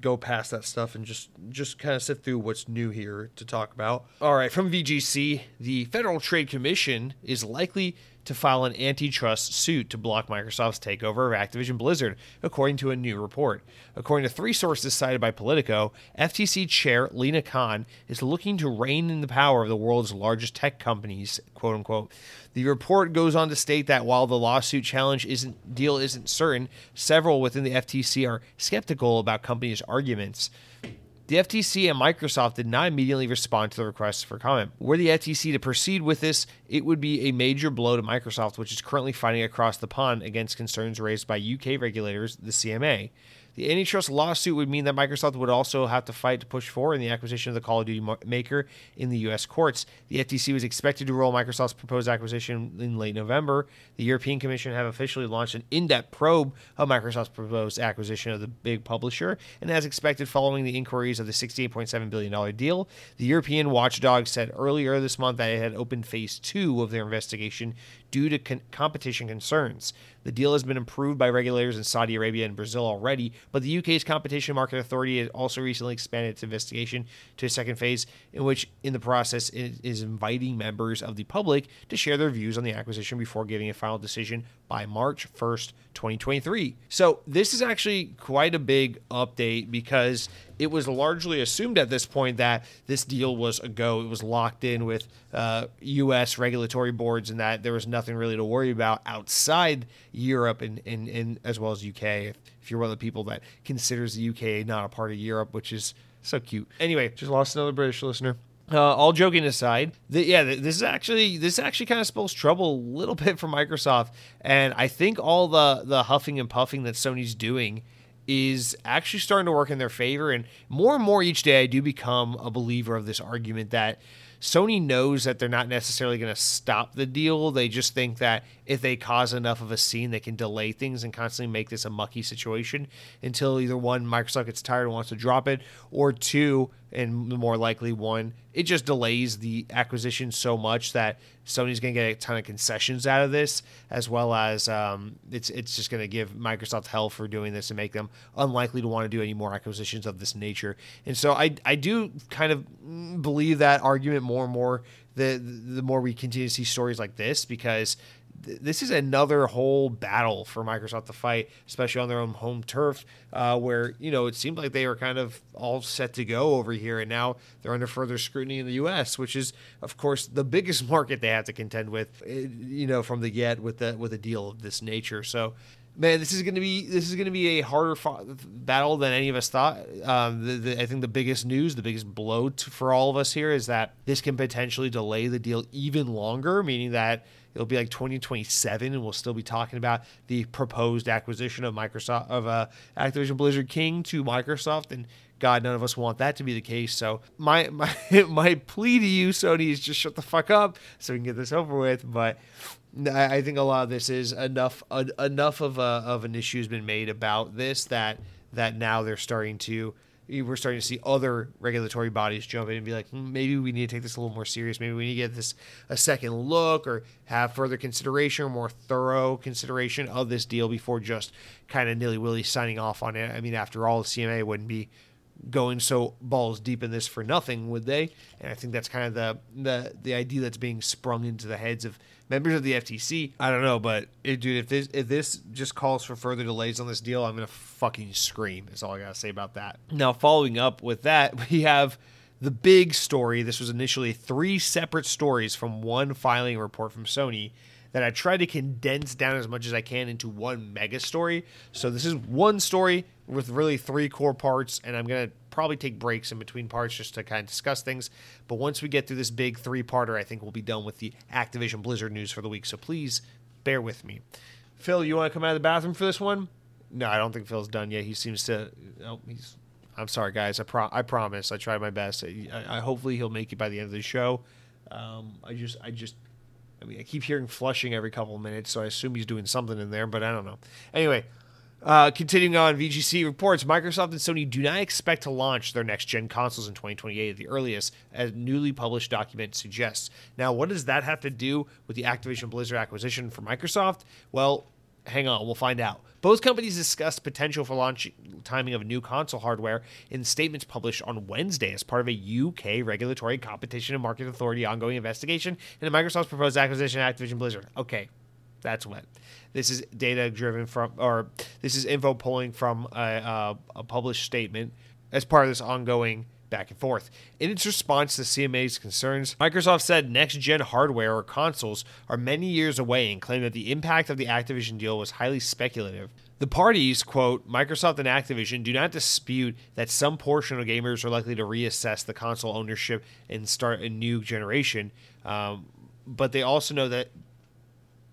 go past that stuff and just just kind of sift through what's new here to talk about. All right, from VGC, the Federal Trade Commission is likely to file an antitrust suit to block Microsoft's takeover of Activision Blizzard, according to a new report. According to three sources cited by Politico, FTC Chair Lina Khan is looking to rein in the power of the world's largest tech companies, quote unquote. The report goes on to state that while the lawsuit challenge isn't deal isn't certain, several within the FTC are skeptical about companies' arguments. The FTC and Microsoft did not immediately respond to the request for comment. Were the FTC to proceed with this, it would be a major blow to Microsoft, which is currently fighting across the pond against concerns raised by UK regulators, the CMA. The antitrust lawsuit would mean that Microsoft would also have to fight to push forward in the acquisition of the Call of Duty maker in the U.S. courts. The FTC was expected to rule Microsoft's proposed acquisition in late November. The European Commission have officially launched an in-depth probe of Microsoft's proposed acquisition of the big publisher, and as expected, following the inquiries of the $68.7 billion deal, the European watchdog said earlier this month that it had opened phase two of their investigation due to con- competition concerns. The deal has been approved by regulators in Saudi Arabia and Brazil already, but the UK's Competition Market Authority has also recently expanded its investigation to a second phase, in which, in the process, it is inviting members of the public to share their views on the acquisition before giving a final decision by March 1st, 2023. So, this is actually quite a big update because it was largely assumed at this point that this deal was a go. It was locked in with uh, U.S. regulatory boards and that there was nothing really to worry about outside Europe and, and, and as well as UK. If, if you're one of the people that considers the UK not a part of Europe, which is so cute. Anyway, just lost another British listener. Uh, all joking aside, the, yeah, this is actually this actually kind of spells trouble a little bit for Microsoft, and I think all the the huffing and puffing that Sony's doing is actually starting to work in their favor. And more and more each day, I do become a believer of this argument that Sony knows that they're not necessarily going to stop the deal. They just think that if they cause enough of a scene, they can delay things and constantly make this a mucky situation until either one, Microsoft gets tired and wants to drop it, or two, and more likely one, it just delays the acquisition so much that Sony's going to get a ton of concessions out of this, as well as um, it's it's just going to give Microsoft hell for doing this and make them unlikely to want to do any more acquisitions of this nature. And so I I do kind of believe that argument more and more the the more we continue to see stories like this because this is another whole battle for Microsoft to fight, especially on their own home turf, uh, where you know it seemed like they were kind of all set to go over here, and now they're under further scrutiny in the U.S., which is, of course, the biggest market they have to contend with, eh, you know, from the get with the with a deal of this nature. So. Man, this is going to be this is going to be a harder fought battle than any of us thought. Um, the, the, I think the biggest news, the biggest blow to, for all of us here is that this can potentially delay the deal even longer, meaning that It'll be like 2027, and we'll still be talking about the proposed acquisition of Microsoft of uh, Activision Blizzard King to Microsoft, and God, none of us want that to be the case. So my my my plea to you, Sony, is just shut the fuck up so we can get this over with. But I think a lot of this is enough enough of a, of an issue has been made about this that that now they're starting to we're starting to see other regulatory bodies jump in and be like, hmm, maybe we need to take this a little more serious. Maybe we need to get this a second look or have further consideration or more thorough consideration of this deal before just kind of nilly willy signing off on it. I mean, after all, the CMA wouldn't be going so balls deep in this for nothing, would they? And I think that's kind of the the the idea that's being sprung into the heads of members of the FTC. I don't know, but it, dude, if this if this just calls for further delays on this deal, I'm gonna fucking scream. Is all I gotta say about that. Now, following up with that, we have the big story. This was initially three separate stories from one filing report from Sony that I tried to condense down as much as I can into one mega story. So this is one story with really three core parts, and I'm gonna probably take breaks in between parts just to kind of discuss things. But once we get through this big three parter, I think we'll be done with the Activision Blizzard news for the week. So please bear with me. Phil, you want to come out of the bathroom for this one? No, I don't think Phil's done yet. He seems to. Oh, he's. I'm sorry, guys. I pro- I promise. I tried my best. I, I, hopefully he'll make it by the end of the show. Um, I just I just I mean, I keep hearing flushing every couple of minutes, so I assume he's doing something in there, but I don't know. Anyway, uh, continuing on, VGC reports Microsoft and Sony do not expect to launch their next gen consoles in 2028 at the earliest, as newly published document suggests. Now, what does that have to do with the Activision Blizzard acquisition for Microsoft? Well, hang on, we'll find out. Both companies discussed potential for launch timing of new console hardware in statements published on Wednesday as part of a UK regulatory competition and market authority ongoing investigation into Microsoft's proposed acquisition of Activision Blizzard. Okay, that's when. This is data driven from, or this is info pulling from a, a, a published statement as part of this ongoing back and forth. In its response to CMA's concerns, Microsoft said next gen hardware or consoles are many years away and claimed that the impact of the Activision deal was highly speculative. The parties, quote, Microsoft and Activision do not dispute that some portion of gamers are likely to reassess the console ownership and start a new generation, um, but they also know that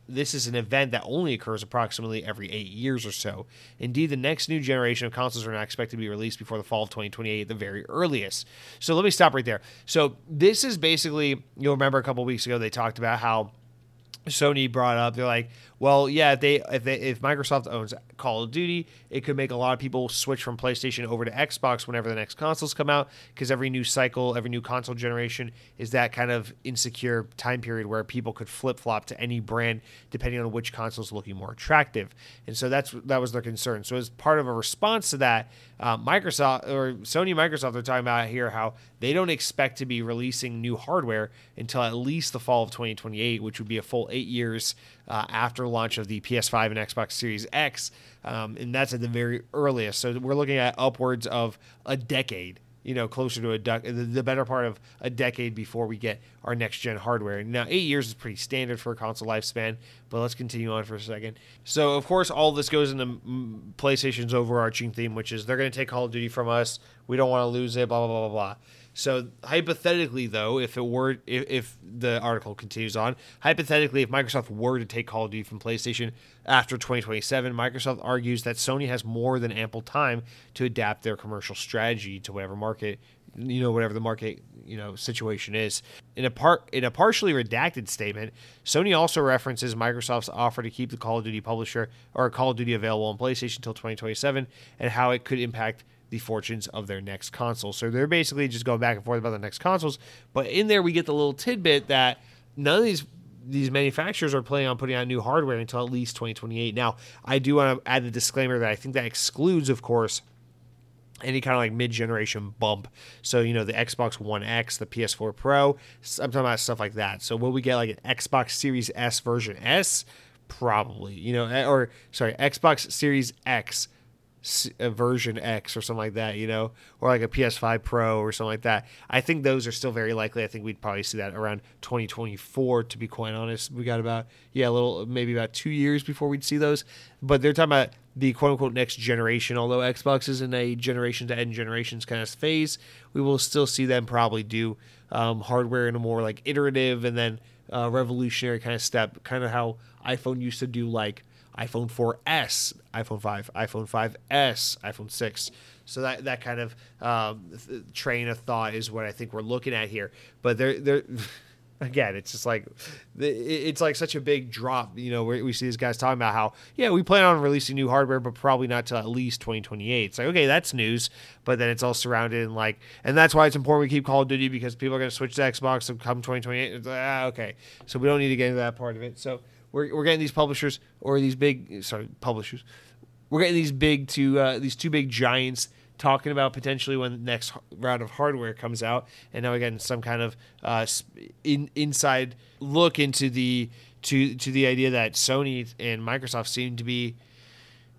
this is an event that only occurs approximately every eight years or so. Indeed, the next new generation of consoles are not expected to be released before the fall of 2028 at the very earliest. So let me stop right there. So this is basically, you'll remember a couple weeks ago they talked about how Sony brought up, they're like, well, yeah, if they if they if Microsoft owns Call of Duty, it could make a lot of people switch from PlayStation over to Xbox whenever the next consoles come out because every new cycle, every new console generation is that kind of insecure time period where people could flip-flop to any brand depending on which console is looking more attractive. And so that's that was their concern. So as part of a response to that, uh, Microsoft or Sony Microsoft are talking about here how they don't expect to be releasing new hardware until at least the fall of 2028, which would be a full 8 years uh, after launch of the PS5 and Xbox Series X, um, and that's at the very earliest. So we're looking at upwards of a decade. You know, closer to a de- the better part of a decade before we get our next gen hardware. Now, eight years is pretty standard for a console lifespan, but let's continue on for a second. So, of course, all this goes into PlayStation's overarching theme, which is they're going to take Call of Duty from us. We don't want to lose it. Blah blah blah blah blah. So hypothetically, though, if it were, if, if, the article continues on, hypothetically, if Microsoft were to take Call of Duty from PlayStation after 2027, Microsoft argues that Sony has more than ample time to adapt their commercial strategy to whatever market, you know, whatever the market, you know, situation is. In a part, in a partially redacted statement, Sony also references Microsoft's offer to keep the Call of Duty publisher or Call of Duty available on PlayStation until 2027, and how it could impact the fortunes of their next console. So they're basically just going back and forth about the next consoles. But in there, we get the little tidbit that none of these these manufacturers are planning on putting out new hardware until at least 2028. Now, I do want to add the disclaimer that I think that excludes, of course, any kind of like mid-generation bump. So you know the Xbox One X, the PS4 Pro. I'm talking about stuff like that. So will we get like an Xbox Series S version S? Probably. You know, eh, or sorry, Xbox Series X version X or something like that, you know, or like a PS5 Pro or something like that. I think those are still very likely. I think we'd probably see that around 2024, to be quite honest. We got about, yeah, a little, maybe about two years before we'd see those. But they're talking about the quote unquote next generation, although Xbox is in a generation to end generations kind of phase, we will still see them probably do um, hardware in a more like iterative and then uh, revolutionary kind of step, kind of how iPhone used to do like iPhone 4S, iPhone 5, iPhone 5S, iPhone 6. So that that kind of um, train of thought is what I think we're looking at here. But they're they're again, it's just like it's like such a big drop. You know, we see these guys talking about how yeah, we plan on releasing new hardware, but probably not till at least 2028. It's like okay, that's news, but then it's all surrounded in like, and that's why it's important we keep Call of Duty because people are going to switch to Xbox and come 2028. It's like, ah, okay, so we don't need to get into that part of it. So we're, we're getting these publishers or these big sorry publishers. We're getting these big two uh, these two big giants talking about potentially when the next round of hardware comes out. And now again some kind of uh, in, inside look into the to to the idea that Sony and Microsoft seem to be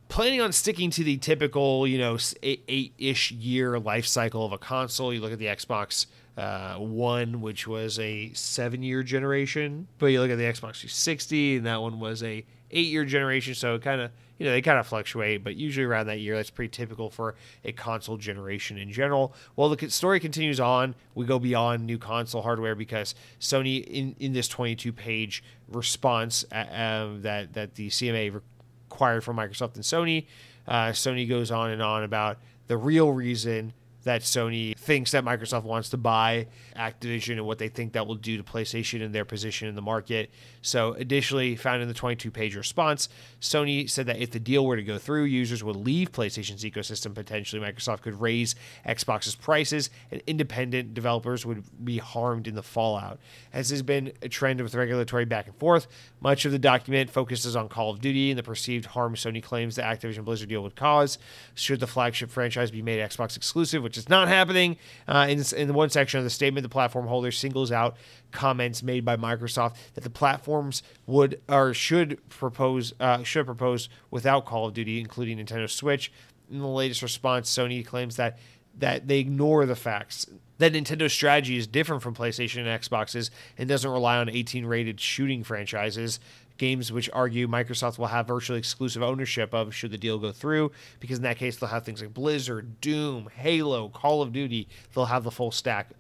planning on sticking to the typical you know eight ish year life cycle of a console. You look at the Xbox uh, one, which was a seven-year generation, but you look at the Xbox 360, and that one was a eight-year generation. So it kind of, you know, they kind of fluctuate, but usually around that year. That's pretty typical for a console generation in general. Well, the story continues on. We go beyond new console hardware because Sony, in in this 22-page response uh, that that the CMA required from Microsoft and Sony, uh, Sony goes on and on about the real reason that Sony thinks that Microsoft wants to buy Activision and what they think that will do to PlayStation and their position in the market. So, additionally, found in the 22 page response, Sony said that if the deal were to go through, users would leave PlayStation's ecosystem. Potentially, Microsoft could raise Xbox's prices, and independent developers would be harmed in the fallout. As has been a trend with regulatory back and forth, much of the document focuses on Call of Duty and the perceived harm Sony claims the Activision Blizzard deal would cause. Should the flagship franchise be made Xbox exclusive, which is not happening. Uh, in, in one section of the statement, the platform holder singles out comments made by Microsoft that the platforms would or should propose uh, should propose without Call of Duty, including Nintendo Switch. In the latest response, Sony claims that that they ignore the facts that Nintendo's strategy is different from PlayStation and Xboxes and doesn't rely on 18 rated shooting franchises games which argue Microsoft will have virtually exclusive ownership of should the deal go through, because in that case they'll have things like Blizzard, Doom, Halo, Call of Duty. They'll have the full stack.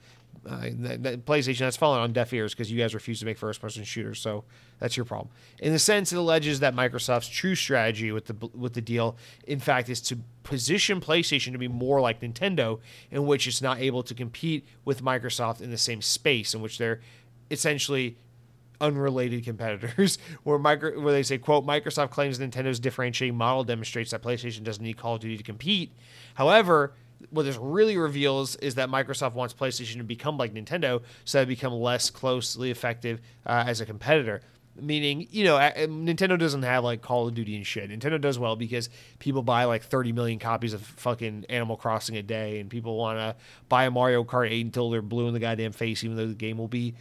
Uh, PlayStation that's fallen on deaf ears because you guys refuse to make first-person shooters, so that's your problem. In the sense, it alleges that Microsoft's true strategy with the with the deal, in fact, is to position PlayStation to be more like Nintendo, in which it's not able to compete with Microsoft in the same space, in which they're essentially unrelated competitors where micro where they say quote Microsoft claims Nintendo's differentiating model demonstrates that PlayStation doesn't need Call of Duty to compete. However, what this really reveals is that Microsoft wants PlayStation to become like Nintendo so they become less closely effective uh, as a competitor. Meaning, you know, Nintendo doesn't have like Call of Duty and shit. Nintendo does well because people buy like 30 million copies of fucking Animal Crossing a day, and people want to buy a Mario Kart 8 until they're blue in the goddamn face, even though the game will be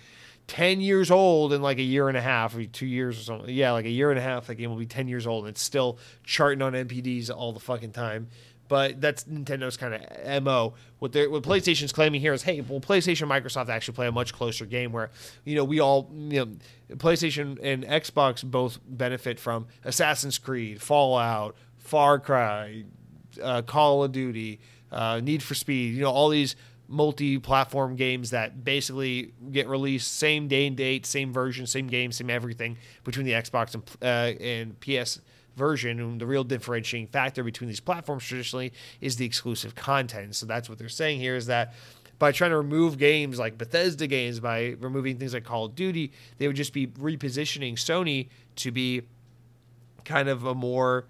10 years old in like a year and a half or two years or something. Yeah, like a year and a half, that game will be 10 years old and it's still charting on NPDs all the fucking time. But that's Nintendo's kind of mo. What what PlayStation's claiming here is, hey, well, PlayStation and Microsoft actually play a much closer game where, you know, we all, you know, PlayStation and Xbox both benefit from Assassin's Creed, Fallout, Far Cry, uh, Call of Duty, uh, Need for Speed, you know, all these multi-platform games that basically get released same day and date, same version, same game, same everything between the Xbox and, uh, and PS version. And the real differentiating factor between these platforms traditionally is the exclusive content. So that's what they're saying here is that by trying to remove games like Bethesda games, by removing things like Call of Duty, they would just be repositioning Sony to be kind of a more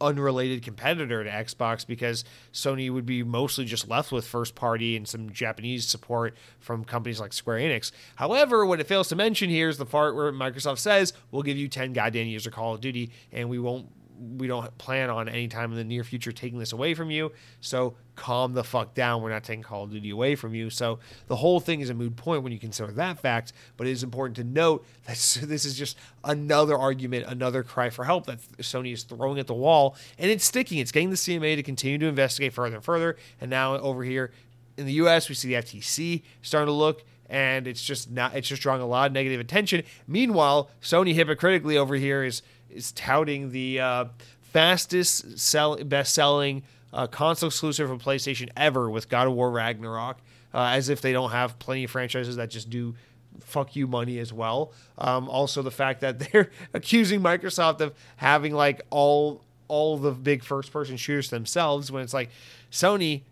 unrelated competitor to Xbox because Sony would be mostly just left with first party and some Japanese support from companies like Square Enix. However, what it fails to mention here is the part where Microsoft says, we'll give you 10 goddamn years of Call of Duty and we won't we don't plan on any time in the near future taking this away from you. So calm the fuck down. We're not taking Call of Duty away from you. So the whole thing is a moot point when you consider that fact. But it is important to note that this is just another argument, another cry for help that Sony is throwing at the wall, and it's sticking. It's getting the CMA to continue to investigate further and further. And now over here in the U.S., we see the FTC starting to look and it's just not it's just drawing a lot of negative attention. Meanwhile, Sony hypocritically over here is is touting the uh, fastest sell best selling uh, console exclusive for PlayStation ever with God of War Ragnarok, uh, as if they don't have plenty of franchises that just do fuck you money as well. Um, also, the fact that they're accusing Microsoft of having like all all the big first person shooters themselves when it's like Sony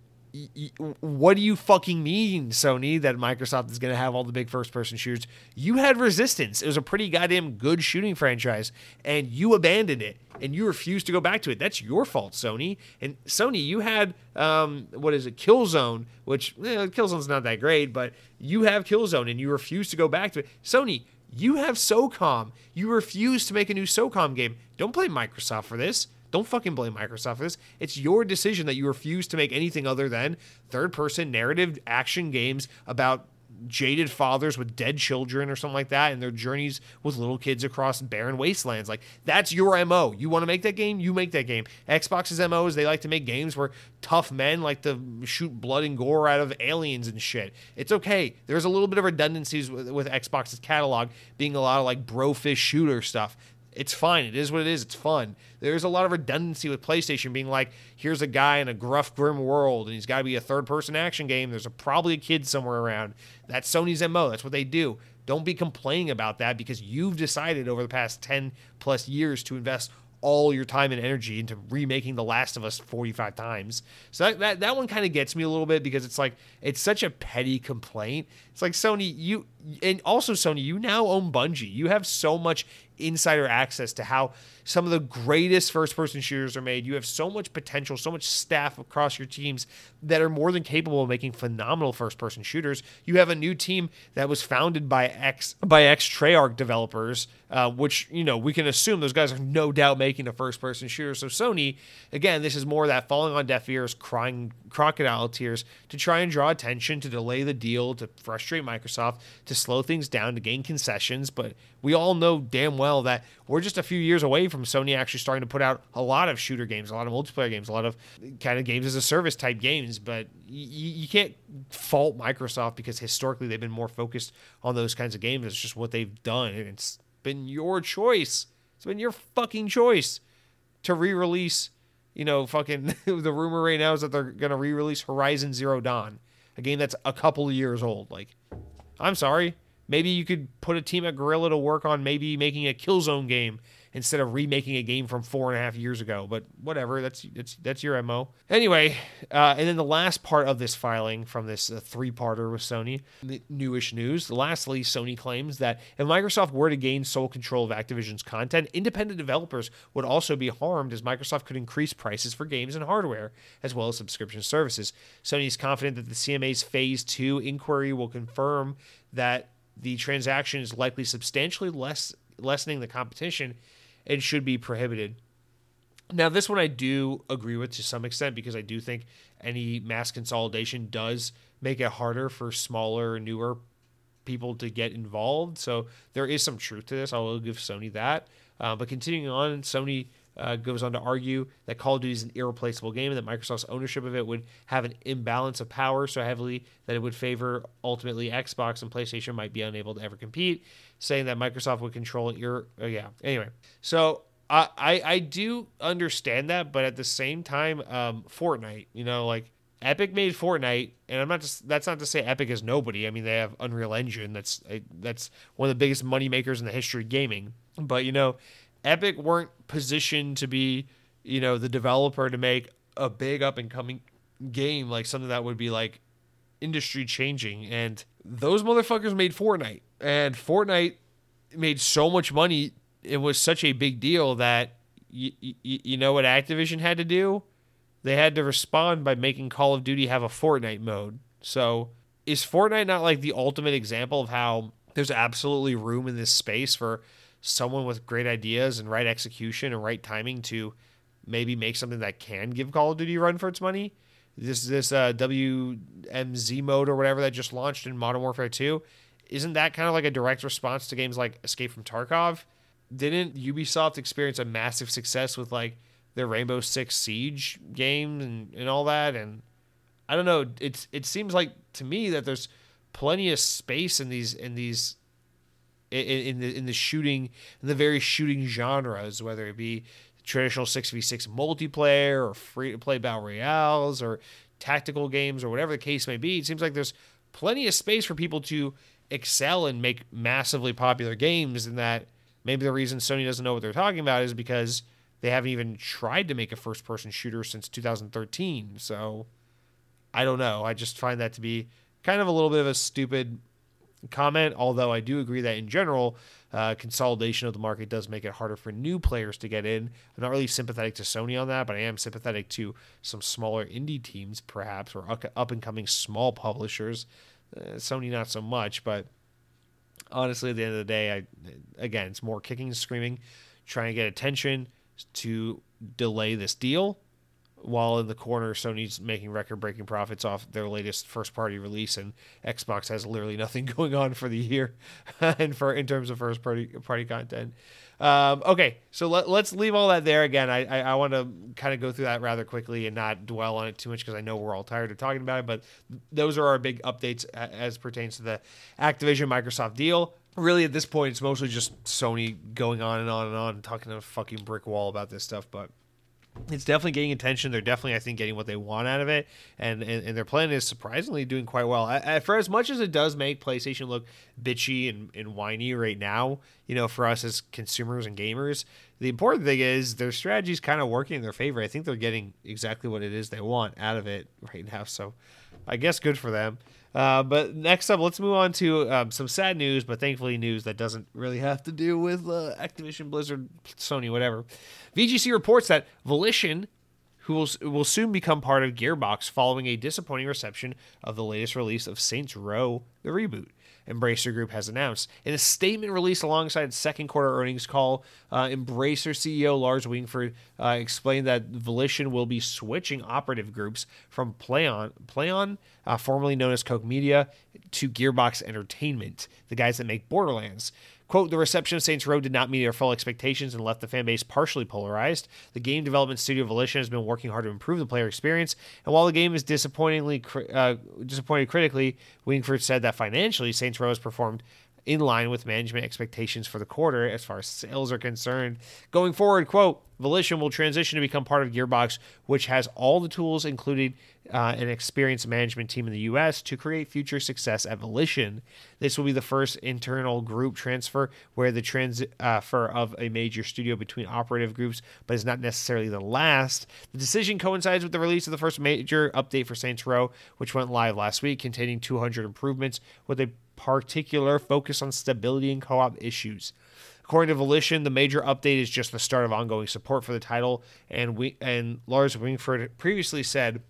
what do you fucking mean, Sony, that Microsoft is going to have all the big first person shooters? You had Resistance. It was a pretty goddamn good shooting franchise, and you abandoned it and you refused to go back to it. That's your fault, Sony. And Sony, you had, um, what is it, Killzone, which eh, Killzone's not that great, but you have Killzone and you refuse to go back to it. Sony, you have SOCOM. You refuse to make a new SOCOM game. Don't blame Microsoft for this. Don't fucking blame Microsoft for this. It's your decision that you refuse to make anything other than third person narrative action games about jaded fathers with dead children or something like that and their journeys with little kids across barren wastelands. Like that's your MO. You want to make that game, you make that game. Xbox's MO is they like to make games where tough men like to shoot blood and gore out of aliens and shit. It's okay. There's a little bit of redundancies with, with Xbox's catalog being a lot of like brofish shooter stuff. It's fine. It is what it is. It's fun. There's a lot of redundancy with PlayStation being like, here's a guy in a gruff, grim world, and he's got to be a third person action game. There's a, probably a kid somewhere around. That's Sony's MO. That's what they do. Don't be complaining about that because you've decided over the past 10 plus years to invest all your time and energy into remaking The Last of Us 45 times. So that that, that one kind of gets me a little bit because it's like it's such a petty complaint. It's like Sony, you and also Sony, you now own Bungie. You have so much insider access to how some of the greatest first person shooters are made. You have so much potential, so much staff across your teams that are more than capable of making phenomenal first person shooters. You have a new team that was founded by ex by ex Treyarch developers, uh, which you know we can assume those guys are no doubt making a first person shooter. So Sony, again, this is more that falling on deaf ears, crying crocodile tears to try and draw attention, to delay the deal, to frustrate Microsoft, to slow things down, to gain concessions. But we all know damn well that we're just a few years away from Sony actually starting to put out a lot of shooter games, a lot of multiplayer games, a lot of kind of games as a service type games. But you, you can't fault Microsoft because historically they've been more focused on those kinds of games. It's just what they've done. It's been your choice. It's been your fucking choice to re release, you know, fucking the rumor right now is that they're going to re release Horizon Zero Dawn, a game that's a couple years old. Like, I'm sorry. Maybe you could put a team at Guerrilla to work on maybe making a Killzone game instead of remaking a game from four and a half years ago. But whatever, that's that's that's your mo. Anyway, uh, and then the last part of this filing from this uh, three-parter with Sony, the newish news. Lastly, Sony claims that if Microsoft were to gain sole control of Activision's content, independent developers would also be harmed as Microsoft could increase prices for games and hardware as well as subscription services. Sony is confident that the CMA's Phase Two inquiry will confirm that the transaction is likely substantially less lessening the competition and should be prohibited. Now, this one I do agree with to some extent because I do think any mass consolidation does make it harder for smaller, newer people to get involved. So there is some truth to this. I will give Sony that. Uh, but continuing on, Sony uh, goes on to argue that Call of Duty is an irreplaceable game and that Microsoft's ownership of it would have an imbalance of power so heavily that it would favor ultimately Xbox and PlayStation might be unable to ever compete, saying that Microsoft would control. Ir- uh, yeah. Anyway, so I, I, I do understand that, but at the same time, um, Fortnite, you know, like Epic made Fortnite, and I'm not just that's not to say Epic is nobody. I mean, they have Unreal Engine. That's that's one of the biggest money makers in the history of gaming. But you know, Epic weren't positioned to be, you know, the developer to make a big up and coming game like something that would be like industry changing. And those motherfuckers made Fortnite, and Fortnite made so much money. It was such a big deal that you, you, you know what Activision had to do? They had to respond by making Call of Duty have a Fortnite mode. So is Fortnite not like the ultimate example of how there's absolutely room in this space for someone with great ideas and right execution and right timing to maybe make something that can give Call of Duty a run for its money. This this uh, WMZ mode or whatever that just launched in Modern Warfare 2, isn't that kind of like a direct response to games like Escape from Tarkov? Didn't Ubisoft experience a massive success with like their Rainbow Six Siege game and, and all that? And I don't know. It's it seems like to me that there's plenty of space in these in these in, the in the shooting in the various shooting genres, whether it be traditional six v six multiplayer or free to play battle royales or tactical games or whatever the case may be. It seems like there's plenty of space for people to excel and make massively popular games, and that maybe the reason Sony doesn't know what they're talking about is because they haven't even tried to make a first person shooter since 2013. So I don't know. I just find that to be kind of a little bit of a stupid comment, although I do agree that in general, uh, consolidation of the market does make it harder for new players to get in. I'm not really sympathetic to Sony on that, but I am sympathetic to some smaller indie teams, perhaps, or up and coming small publishers. Uh, Sony, not so much, but honestly, at the end of the day, I again, it's more kicking and screaming, trying to get attention to delay this deal while in the corner, Sony's making record breaking profits off their latest first party release, and Xbox has literally nothing going on for the year and for in terms of first party party content. Um, okay, so let, us leave all that there. Again, I, I, I want to kind of go through that rather quickly and not dwell on it too much because I know we're all tired of talking about it. But those are our big updates as pertains to the Activision Microsoft deal. Really, at this point, it's mostly just Sony going on and on and on, talking to a fucking brick wall about this stuff. But it's definitely getting attention. They're definitely, I think, getting what they want out of it, and and, and their plan is surprisingly doing quite well. I, I, for as much as it does make PlayStation look bitchy and, and whiny right now, you know, for us as consumers and gamers, the important thing is their strategy is kind of working in their favor. I think they're getting exactly what it is they want out of it right now. So, I guess good for them. Uh, but next up, let's move on to um, some sad news, but thankfully news that doesn't really have to do with uh, Activision, Blizzard, Sony, whatever. VGC reports that Volition, who will, will soon become part of Gearbox following a disappointing reception of the latest release of Saints Row, the reboot. Embracer Group has announced. In a statement released alongside its second quarter earnings call, uh, Embracer CEO Lars Wingefors uh, explained that Volition will be switching operative groups from PlayOn, Plaion uh, formerly known as Koch Media, to Gearbox Entertainment, the guys that make Borderlands. Quote, the reception of Saints Row did not meet our full expectations and left the fan base partially polarized. The game development studio Volition has been working hard to improve the player experience, and while the game is disappointingly uh, disappointed critically, Wingefors said that financially, Saints Row has performed in line with management expectations for the quarter as far as sales are concerned. Going forward, quote, Volition will transition to become part of Gearbox, which has all the tools, including uh, an experienced management team in the U.S., to create future success at Volition. This will be the first internal group transfer where the transfer of a major studio between operative groups, but is not necessarily the last. The decision coincides with the release of the first major update for Saints Row, which went live last week, containing 200 improvements with a particular focus on stability and co op issues. According to Volition, the major update is just the start of ongoing support for the title, and we and Lars Wingefors previously said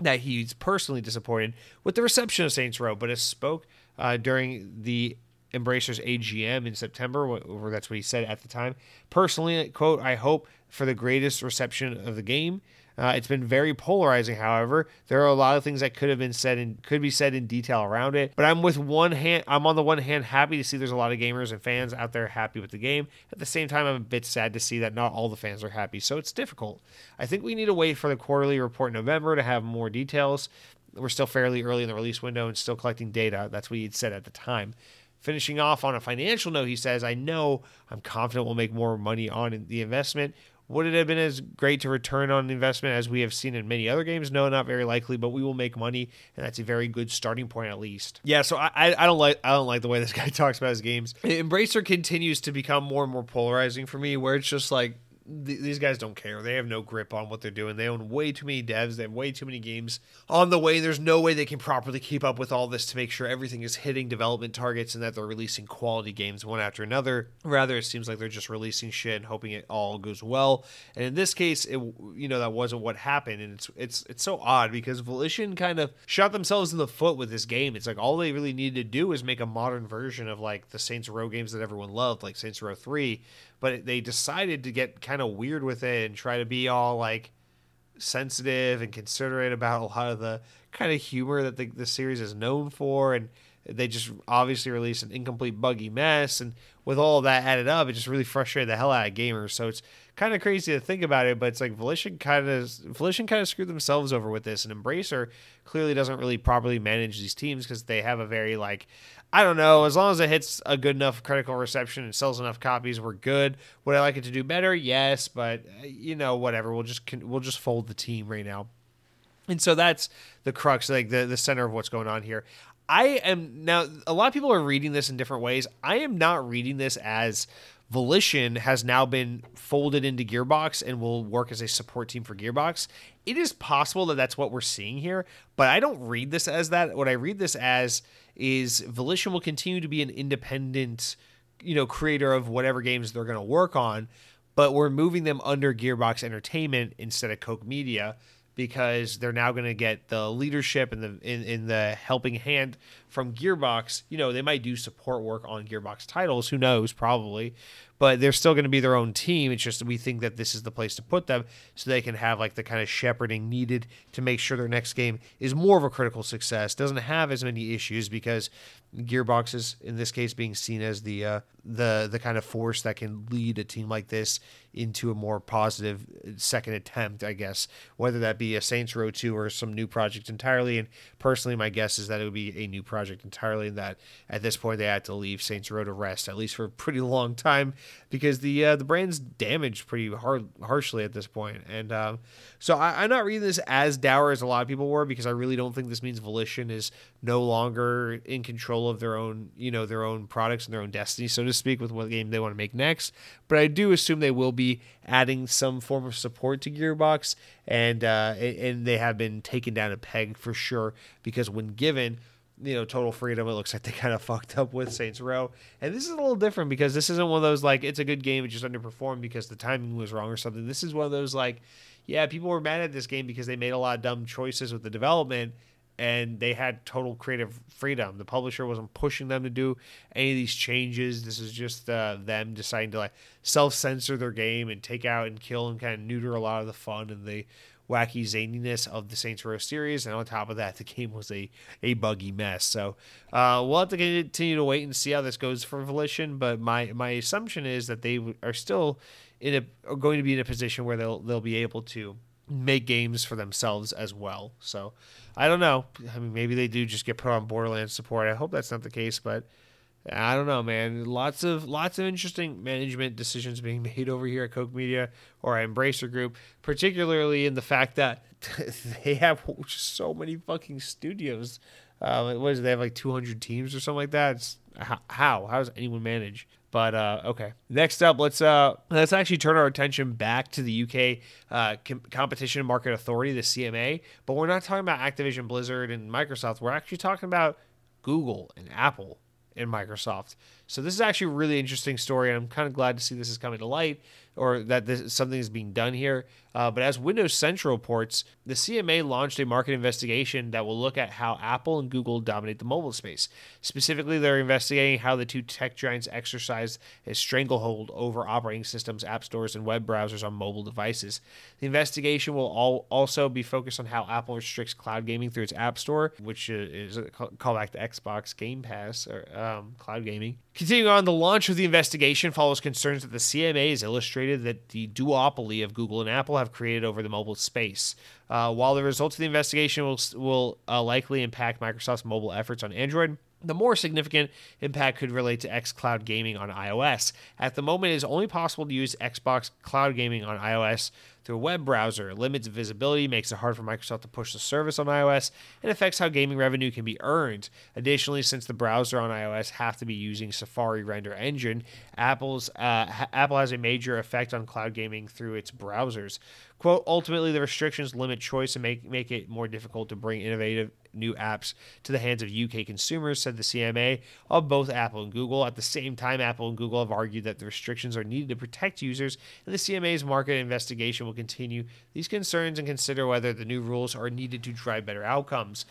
that he's personally disappointed with the reception of Saints Row, but has spoke uh, during the Embracer's AGM in September, that's what he said at the time. Personally, quote, I hope for the greatest reception of the game. Uh, it's been very polarizing, however. There are a lot of things that could have been said and could be said in detail around it. But I'm with one hand, I'm on the one hand happy to see there's a lot of gamers and fans out there happy with the game. At the same time, I'm a bit sad to see that not all the fans are happy. So it's difficult. I think we need to wait for the quarterly report in November to have more details. We're still fairly early in the release window and still collecting data. That's what he'd said at the time. Finishing off on a financial note, he says, I know I'm confident we'll make more money on the investment. Would it have been as great to return on investment as we have seen in many other games? No, not very likely, but we will make money, and that's a very good starting point at least. Yeah, so I, I don't like I don't like the way this guy talks about his games. Embracer continues to become more and more polarizing for me, where it's just like th- these guys don't care. They have no grip on what they're doing. They own way too many devs. They have way too many games on the way. There's no way they can properly keep up with all this to make sure everything is hitting development targets and that they're releasing quality games one after another. Rather, it seems like they're just releasing shit and hoping it all goes well. And in this case, it you know that wasn't what happened, and it's it's it's so odd because Volition kind of shot themselves in the foot with this game. It's like all they really needed to do is make a modern version of like the Saints Row games that everyone loved, like Saints Row Three but they decided to get kind of weird with it and try to be all like sensitive and considerate about a lot of the kind of humor that the, the series is known for and they just obviously released an incomplete buggy mess and with all that added up it just really frustrated the hell out of gamers. So it's kind of crazy to think about it but it's like volition kind of volition kind of screwed themselves over with this and embracer clearly doesn't really properly manage these teams because they have a very like I don't know. As long as it hits a good enough critical reception and sells enough copies, we're good. Would I like it to do better? Yes, but uh, you know, whatever. We'll just we'll just fold the team right now. And so that's the crux, like the the center of what's going on here. I am now. A lot of people are reading this in different ways. I am not reading this as Volition has now been folded into Gearbox and will work as a support team for Gearbox. It is possible that that's what we're seeing here, but I don't read this as that. What I read this as is Volition will continue to be an independent, you know, creator of whatever games they're going to work on, but we're moving them under Gearbox Entertainment instead of Koch Media because they're now going to get the leadership and the in, in the helping hand from Gearbox. You know, they might do support work on Gearbox titles. Who knows? Probably, but they're still going to be their own team. It's just we think that this is the place to put them so they can have like the kind of shepherding needed to make sure their next game is more of a critical success, doesn't have as many issues because Gearbox is in this case being seen as the uh, the the kind of force that can lead a team like this into a more positive second attempt, I guess, whether that be a Saints Row 2 or some new project entirely. And personally, my guess is that it would be a new project project entirely, and that at this point they had to leave Saints Row to rest at least for a pretty long time because the uh, the brand's damaged pretty hard harshly at this point. And um, so I, I'm not reading this as dour as a lot of people were because I really don't think this means Volition is no longer in control of their own you know their own products and their own destiny, so to speak, with what game they want to make next. But I do assume they will be adding some form of support to Gearbox, and uh, and they have been taken down a peg for sure because when given you know total freedom it looks like they kind of fucked up with saints row and this is a little different because this isn't one of those like it's a good game it just underperformed because the timing was wrong or something this is one of those like yeah people were mad at this game because they made a lot of dumb choices with the development and they had total creative freedom the publisher wasn't pushing them to do any of these changes this is just uh, them deciding to like self-censor their game and take out and kill and kind of neuter a lot of the fun and the wacky zaniness of the Saints Row series, and on top of that, the game was a a buggy mess. So uh, we'll have to continue to wait and see how this goes for Volition. But my my assumption is that they are still in a are going to be in a position where they'll they'll be able to make games for themselves as well. So I don't know. I mean, maybe they do just get put on Borderlands support. I hope that's not the case, but I don't know, man. Lots of lots of interesting management decisions being made over here at Koch Media or at Embracer Group, particularly in the fact that they have just so many fucking studios. Uh, what is it? They have like 200 teams or something like that. It's, how how does anyone manage? But uh, okay, next up, let's uh, let's actually turn our attention back to the UK uh, Com- Competition and Market Authority, the CMA. But we're not talking about Activision, Blizzard, and Microsoft. We're actually talking about Google and Apple and Microsoft. So this is actually a really interesting story, and I'm kind of glad to see this is coming to light or that this, something is being done here. Uh, but as Windows Central reports, the CMA launched a market investigation that will look at how Apple and Google dominate the mobile space. Specifically, they're investigating how the two tech giants exercise a stranglehold over operating systems, app stores, and web browsers on mobile devices. The investigation will all also be focused on how Apple restricts cloud gaming through its App Store, which is a callback to Xbox Game Pass or um, cloud gaming. Continuing on, the launch of the investigation follows concerns that the CMA has that the duopoly of Google and Apple have created over the mobile space. Uh, while the results of the investigation will, will uh, likely impact Microsoft's mobile efforts on Android, the more significant impact could relate to xCloud gaming on iOS. At the moment, it is only possible to use Xbox Cloud Gaming on iOS through a web browser. It limits visibility, makes it hard for Microsoft to push the service on iOS, and affects how gaming revenue can be earned. Additionally, since the browser on iOS have to be using Safari render engine, Apple's uh, Apple has a major effect on cloud gaming through its browsers. Quote, ultimately, the restrictions limit choice and make, make it more difficult to bring innovative new apps to the hands of UK consumers, said the CMA of both Apple and Google. At the same time, Apple and Google have argued that the restrictions are needed to protect users, and the CMA's market investigation will continue these concerns and consider whether the new rules are needed to drive better outcomes.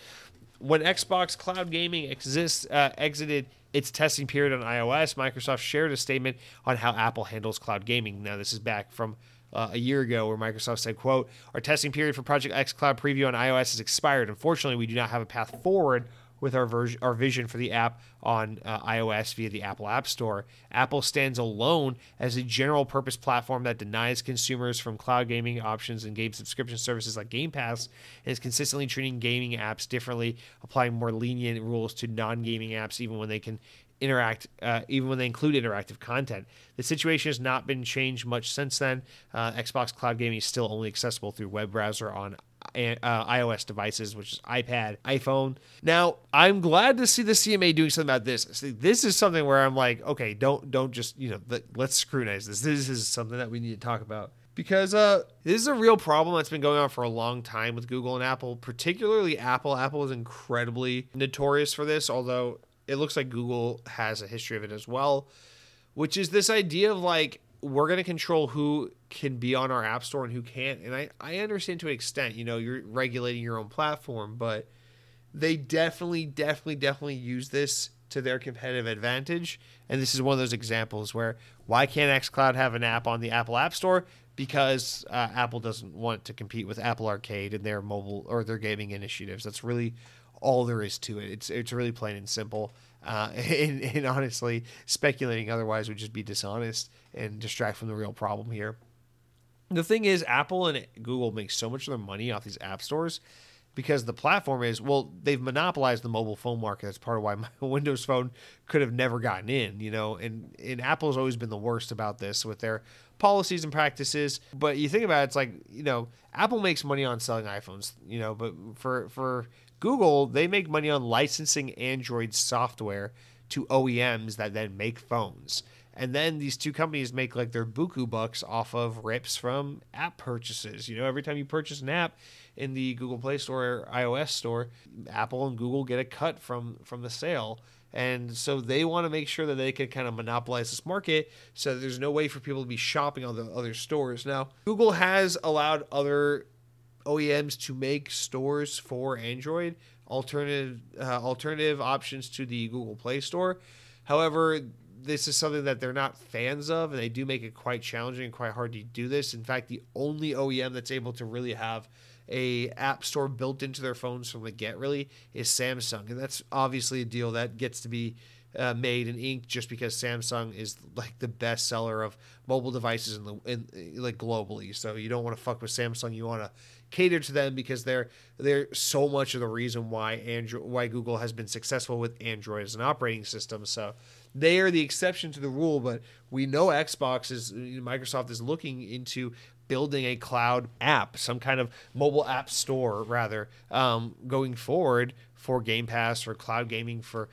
When Xbox Cloud Gaming exists, uh, exited its testing period on iOS, Microsoft shared a statement on how Apple handles cloud gaming. Now, this is back from uh, a year ago where Microsoft said, quote, our testing period for Project X Cloud Preview on iOS has expired. Unfortunately, we do not have a path forward with our, ver- our vision for the app on uh, iOS via the Apple App Store. Apple stands alone as a general purpose platform that denies consumers from cloud gaming options and game subscription services like Game Pass and is consistently treating gaming apps differently, applying more lenient rules to non gaming apps, even when they can interact, uh, even when they include interactive content. The situation has not been changed much since then. Uh, Xbox Cloud Gaming is still only accessible through web browser on uh, iOS devices, which is iPad, iPhone. Now, I'm glad to see the CMA doing something about this. See, this is something where I'm like, okay, don't don't just you know let's scrutinize this. This is something that we need to talk about because uh, this is a real problem that's been going on for a long time with Google and Apple, particularly Apple. Apple is incredibly notorious for this, although it looks like Google has a history of it as well, which is this idea of like we're going to control who can be on our app store and who can't. And I, I understand to an extent, you know, you're regulating your own platform, but they definitely, definitely, definitely use this to their competitive advantage. And this is one of those examples where why can't xCloud have an app on the Apple App Store? Because uh, Apple doesn't want to compete with Apple Arcade and their mobile or their gaming initiatives. That's really all there is to it. It's it's really plain and simple. Uh, and, and honestly, speculating otherwise would just be dishonest and distract from the real problem here. The thing is, Apple and Google make so much of their money off these app stores because the platform is well they've monopolized the mobile phone market that's part of why my windows phone could have never gotten in you know and and apple's always been the worst about this with their policies and practices but you think about it it's like you know apple makes money on selling iphones you know but for for google they make money on licensing android software to oems that then make phones and then these two companies make like their buku bucks off of rips from app purchases you know every time you purchase an app in the Google Play Store or iOS store, Apple and Google get a cut from from the sale. And so they want to make sure that they can kind of monopolize this market so there's no way for people to be shopping on the other stores. Now, Google has allowed other OEMs to make stores for Android, alternative uh, alternative options to the Google Play Store. However, this is something that they're not fans of, and they do make it quite challenging and quite hard to do this. In fact, the only OEM that's able to really have a app store built into their phones from the get really is Samsung, and that's obviously a deal that gets to be uh, made and inked just because Samsung is like the best seller of mobile devices in the in, like globally. So you don't want to fuck with Samsung. You want to cater to them because they're they're so much of the reason why Android why Google has been successful with Android as an operating system. So they are the exception to the rule, but we know Xbox is Microsoft is looking into building a cloud app, some kind of mobile app store, rather, um, going forward for Game Pass, for cloud gaming, for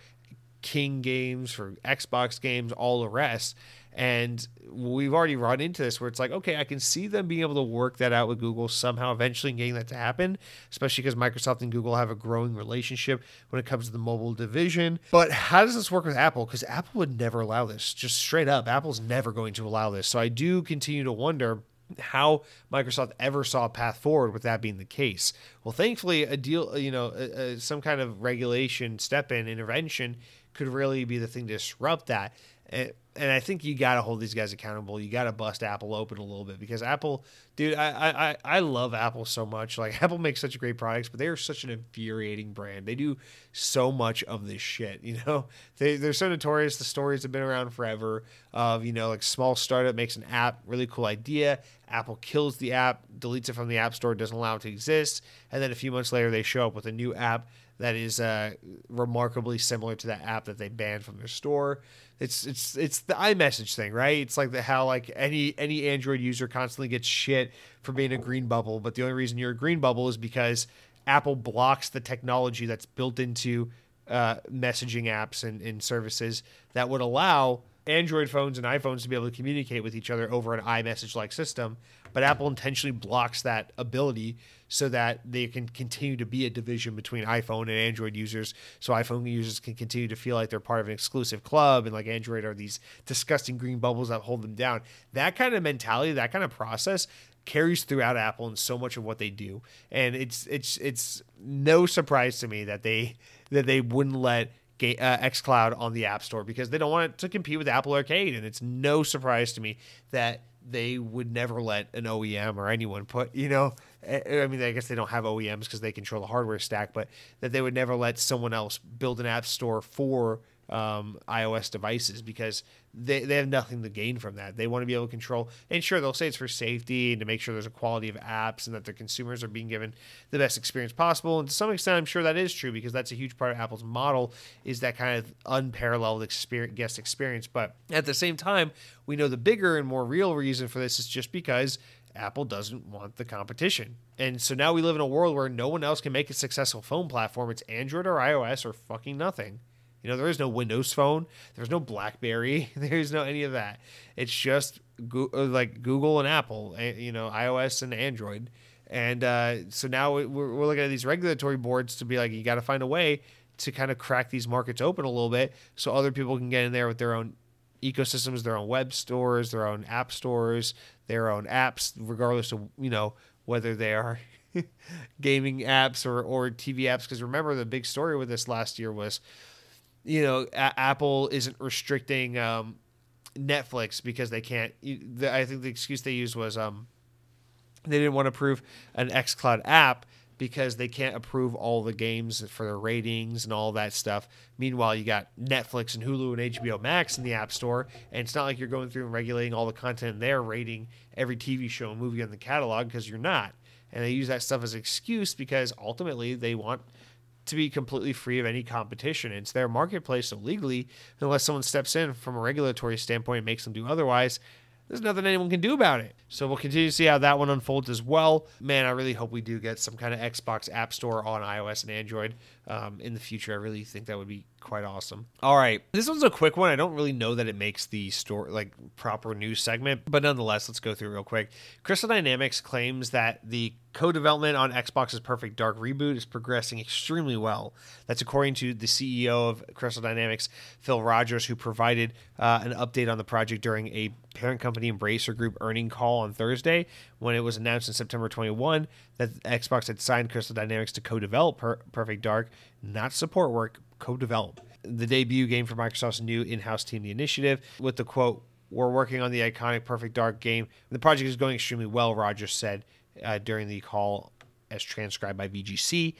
King games, for Xbox games, all the rest. And we've already run into this where it's like, okay, I can see them being able to work that out with Google somehow, eventually getting that to happen, especially because Microsoft and Google have a growing relationship when it comes to the mobile division. But how does this work with Apple? Because Apple would never allow this, just straight up. Apple's never going to allow this. So I do continue to wonder how Microsoft ever saw a path forward with that being the case. Well, thankfully, a deal, you know, some kind of regulation step in intervention could really be the thing to disrupt that. And, and I think you got to hold these guys accountable. You got to bust Apple open a little bit because Apple, dude, I, I I love Apple so much. Like Apple makes such great products, but they are such an infuriating brand. They do so much of this shit. You know, they they're so notorious. The stories have been around forever. Of you know, like small startup makes an app, really cool idea. Apple kills the app, deletes it from the App Store, doesn't allow it to exist, and then a few months later they show up with a new app that is uh, remarkably similar to that app that they banned from their store. It's it's it's the iMessage thing, right? It's like the how like any any Android user constantly gets shit for being a green bubble, but the only reason you're a green bubble is because Apple blocks the technology that's built into uh, messaging apps and, and services that would allow Android phones and iPhones to be able to communicate with each other over an iMessage like system, but Apple intentionally blocks that ability so that they can continue to be a division between iPhone and Android users. So iPhone users can continue to feel like they're part of an exclusive club and like Android are these disgusting green bubbles that hold them down. That kind of mentality, that kind of process carries throughout Apple and so much of what they do. And it's it's it's no surprise to me that they that they wouldn't let uh, xCloud on the App Store because they don't want it to compete with Apple Arcade. And it's no surprise to me that they would never let an OEM or anyone put, you know, I mean, I guess they don't have OEMs because they control the hardware stack, but that they would never let someone else build an app store for um, iOS devices because they, they have nothing to gain from that. They want to be able to control, and sure, they'll say it's for safety and to make sure there's a quality of apps and that their consumers are being given the best experience possible. And to some extent, I'm sure that is true because that's a huge part of Apple's model is that kind of unparalleled experience, guest experience. But at the same time, we know the bigger and more real reason for this is just because Apple doesn't want the competition. And so now we live in a world where no one else can make a successful phone platform. It's Android or iOS or fucking nothing. You know, there is no Windows Phone, there's no BlackBerry, there's no any of that. It's just go- uh, like Google and Apple, eh, you know, iOS and Android. And uh, so now we're, we're looking at these regulatory boards to be like, you got to find a way to kind of crack these markets open a little bit so other people can get in there with their own ecosystems, their own web stores, their own app stores, their own apps, regardless of you know whether they are gaming apps or or TV apps. Because remember, the big story with this last year was you know, a- Apple isn't restricting um, Netflix because they can't. I think the excuse they used was um, they didn't want to approve an xCloud app because they can't approve all the games for their ratings and all that stuff. Meanwhile, you got Netflix and Hulu and HBO Max in the App Store, and it's not like you're going through and regulating all the content there, rating every TV show and movie in the catalog because you're not. And they use that stuff as excuse because ultimately they want to be completely free of any competition. It's their marketplace, so legally, unless someone steps in from a regulatory standpoint and makes them do otherwise, there's nothing anyone can do about it. So we'll continue to see how that one unfolds as well. Man, I really hope we do get some kind of Xbox App Store on iOS and Android um, in the future. I really think that would be quite awesome. All right, this one's a quick one. I don't really know that it makes the store like proper news segment, but nonetheless, let's go through real quick. Crystal Dynamics claims that the co-development on Xbox's Perfect Dark reboot is progressing extremely well. That's according to the CEO of Crystal Dynamics, Phil Rogers, who provided uh, an update on the project during a parent company Embracer Group earning call on Thursday when it was announced in September 21 that Xbox had signed Crystal Dynamics to co-develop per- Perfect Dark, not support work, co-develop. The debut game for Microsoft's new in-house team, The Initiative, with the quote, "We're working on the iconic Perfect Dark game. The project is going extremely well," Rogers said uh, during the call, as transcribed by VGC.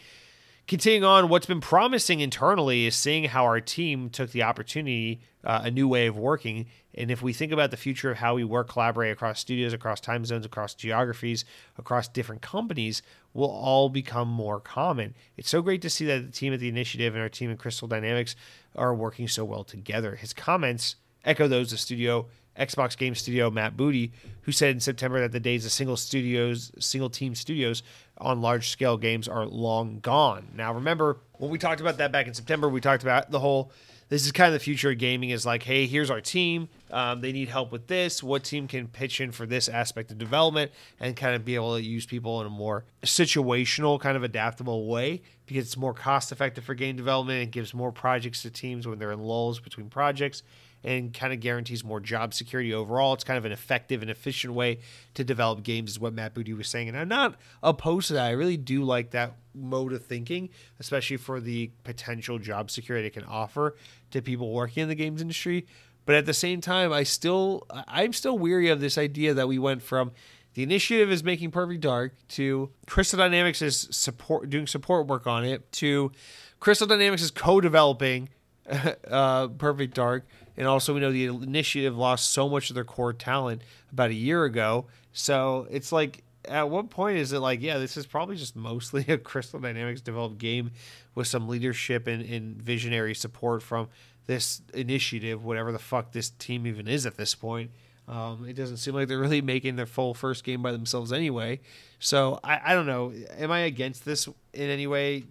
Continuing on, what's been promising internally is seeing how our team took the opportunity, uh, a new way of working. And if we think about the future of how we work, collaborate across studios, across time zones, across geographies, across different companies, will all become more common. It's so great to see that the team at the initiative and our team at Crystal Dynamics are working so well together. His comments echo those of studio Xbox Game Studio Matt Booty, who said in September that the days of single studios, single team studios on large scale games are long gone. Now, remember when we talked about that back in September, we talked about the whole. This is kind of the future of gaming. Is like, hey, here's our team. Um, they need help with this. What team can pitch in for this aspect of development and kind of be able to use people in a more situational, kind of adaptable way because it's more cost effective for game development. It gives more projects to teams when they're in lulls between projects and kind of guarantees more job security overall. It's kind of an effective and efficient way to develop games, is what Matt Booty was saying. And I'm not opposed to that. I really do like that mode of thinking, especially for the potential job security it can offer to people working in the games industry. But at the same time, I still I'm still weary of this idea that we went from the initiative is making Perfect Dark to Crystal Dynamics is support doing support work on it to Crystal Dynamics is co-developing uh, Perfect Dark and also, we know the initiative lost so much of their core talent about a year ago. So it's like, at what point is it like, yeah, this is probably just mostly a Crystal Dynamics developed game with some leadership and, and visionary support from this initiative, whatever the fuck this team even is at this point. Um, it doesn't seem like they're really making their full first game by themselves anyway. So I, I don't know. Am I against this in any way?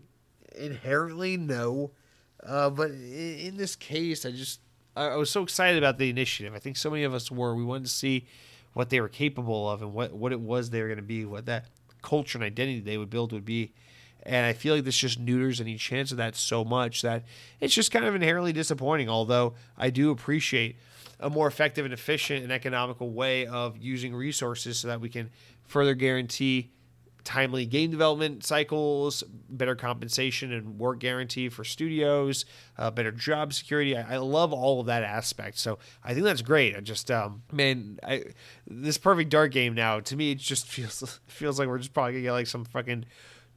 Inherently, no. Uh, but in, in this case, I just I was so excited about the initiative. I think so many of us were. We wanted to see what they were capable of and what, what it was they were going to be, what that culture and identity they would build would be. And I feel like this just neuters any chance of that so much that it's just kind of inherently disappointing. Although I do appreciate a more effective and efficient and economical way of using resources so that we can further guarantee timely game development cycles, better compensation and work guarantee for studios, uh, better job security. I, I, love all of that aspect. So I think that's great. I just, um, man, I, this perfect dark game now to me it just feels feels like we're just probably gonna get like some fucking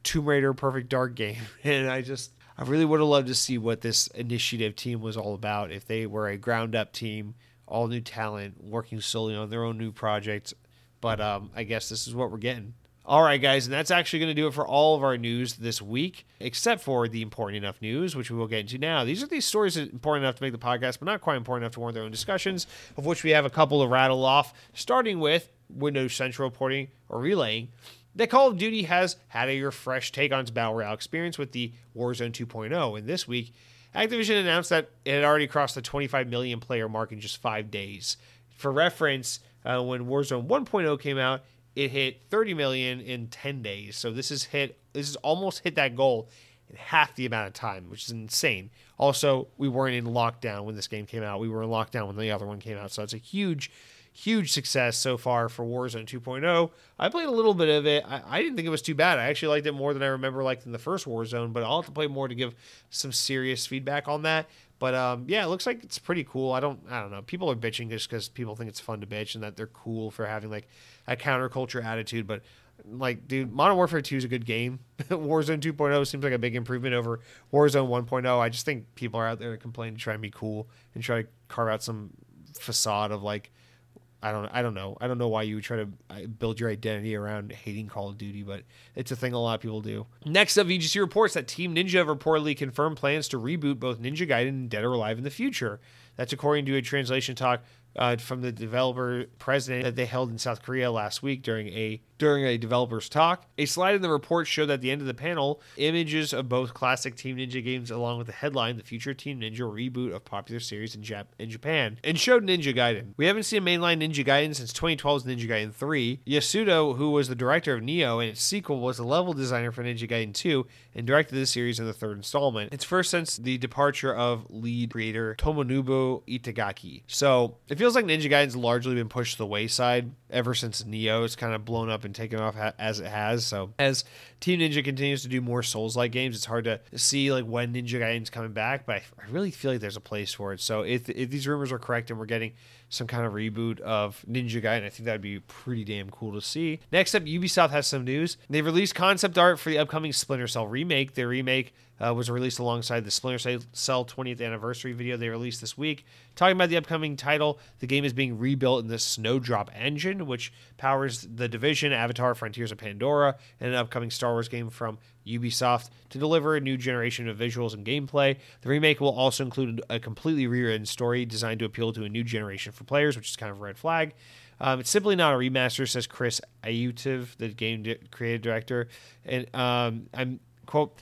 Tomb Raider perfect dark game, and I just. I really would have loved to see what this initiative team was all about. If they were a ground up team, all new talent, working solely on their own new projects. But um, I guess this is what we're getting. All right, guys, and that's actually going to do it for all of our news this week, except for the important enough news, which we will get into now. These are these stories that are important enough to make the podcast, but not quite important enough to warrant their own discussions, of which we have a couple to rattle off, starting with Windows Central reporting or relaying that Call of Duty has had a refreshed take on its Battle Royale experience with the Warzone 2.0. And this week, Activision announced that it had already crossed the 25 million player mark in just five days. For reference, uh, when Warzone 1.0 came out, it hit 30 million in 10 days. So this is hit this is almost hit that goal in half the amount of time, which is insane. Also, we weren't in lockdown when this game came out. We were in lockdown when the other one came out. So it's a huge huge success so far for Warzone 2.0. I played a little bit of it. I, I, didn't think it was too bad. I actually liked it more than I remember liked in the first Warzone, but I'll have to play more to give some serious feedback on that. But um, yeah, it looks like it's pretty cool. I don't, I don't know. People are bitching just because people think it's fun to bitch and that they're cool for having like a counterculture attitude. But like, dude, Modern Warfare 2 is a good game. Warzone 2.0 seems like a big improvement over Warzone 1.0. I just think people are out there to complain to try and be cool and try to carve out some facade of like I don't I don't know. I don't know why you would try to uh, build your identity around hating Call of Duty, but it's a thing a lot of people do. Next up, VGC reports that Team Ninja have reportedly confirmed plans to reboot both Ninja Gaiden and Dead or Alive in the future. That's according to a translation talk uh, from the developer president that they held in South Korea last week during a during a developer's talk. A slide in the report showed at the end of the panel images of both classic Team Ninja games along with the headline, The Future Team Ninja Reboot of Popular Series in, Jap- in Japan, and showed Ninja Gaiden. We haven't seen a mainline Ninja Gaiden since 2012's Ninja Gaiden 3. Yasuda, who was the director of Nioh and its sequel, was the level designer for Ninja Gaiden 2 and directed the series in the third installment. It's first since the departure of lead creator Tomonobu Itagaki. So it feels like Ninja Gaiden's largely been pushed to the wayside ever since Nioh. It's kind of blown up and taken off as it has. So as Team Ninja continues to do more Souls-like games, it's hard to see like when Ninja Gaiden's coming back. But I, really feel like there's a place for it. So if, if these rumors are correct and we're getting some kind of reboot of Ninja Gaiden, I think that'd be pretty damn cool to see. Next up, Ubisoft has some news. They released concept art for the upcoming Splinter Cell remake. Their remake uh, was released alongside the Splinter Cell 20th anniversary video they released this week. Talking about the upcoming title, the game is being rebuilt in the Snowdrop engine, which powers The Division, Avatar, Frontiers of Pandora, and an upcoming Star Wars game from Ubisoft to deliver a new generation of visuals and gameplay. The remake will also include a completely rewritten story designed to appeal to a new generation for players, which is kind of a red flag. Um, it's simply not a remaster, says Chris Ayutiv, the game di- creative director. And um, I'm quote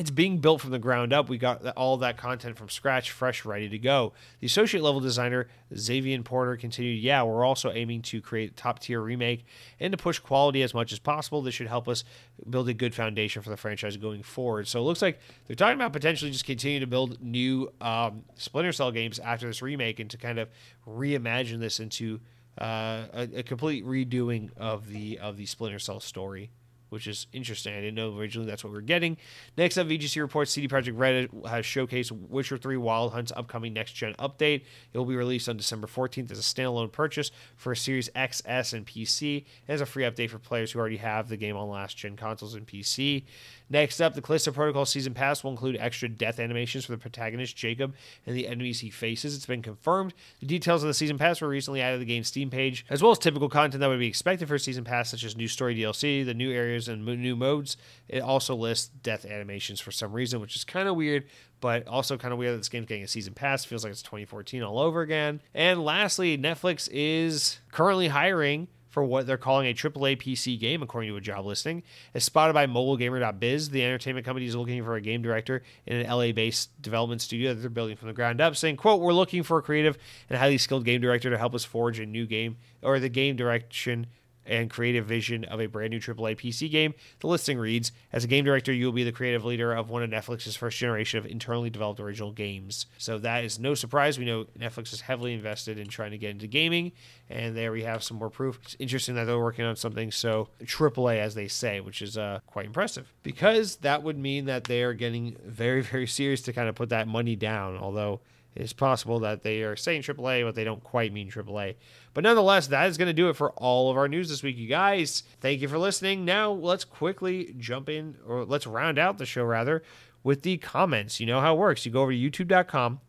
it's being built from the ground up. We got all that content from scratch, fresh, ready to go. The associate level designer, Xavier Porter, continued, Yeah, we're also aiming to create top tier remake and to push quality as much as possible. This should help us build a good foundation for the franchise going forward. So it looks like they're talking about potentially just continue to build new um, Splinter Cell games after this remake and to kind of reimagine this into uh, a, a complete redoing of the of the Splinter Cell story which is interesting. I didn't know originally that's what we are getting. Next up, VGC reports CD Projekt Red has showcased Witcher 3 Wild Hunt's upcoming next gen update. It will be released on December 14th as a standalone purchase for Series X, S, and PC, as a free update for players who already have the game on last gen consoles and PC. Next up, the Callisto Protocol Season Pass will include extra death animations for the protagonist, Jacob, and the enemies he faces. It's been confirmed. The details of the Season Pass were recently added to the game's Steam page, as well as typical content that would be expected for a Season Pass, such as new story DLC, the new areas, and new modes. It also lists death animations for some reason, which is kind of weird, but also kind of weird that this game's getting a season pass. Feels like it's 2014 all over again. And lastly, Netflix is currently hiring for what they're calling a AAA PC game, according to a job listing. As spotted by MobileGamer.biz, the entertainment company is looking for a game director in an LA-based development studio that they're building from the ground up, saying, quote, we're looking for a creative and highly skilled game director to help us forge a new game or the game direction and creative vision of a brand new AAA PC game. The listing reads As a game director, you will be the creative leader of one of Netflix's first generation of internally developed original games. So that is no surprise. We know Netflix is heavily invested in trying to get into gaming, and there we have some more proof. It's interesting that they're working on something so AAA, as they say, which is uh, quite impressive. Because that would mean that they are getting very, very serious to kind of put that money down, although it's possible that they are saying AAA, but they don't quite mean AAA. But nonetheless, that is going to do it for all of our news this week, you guys. Thank you for listening. Now, let's quickly jump in, or let's round out the show rather, with the comments. You know how it works. You go over to youtube.com,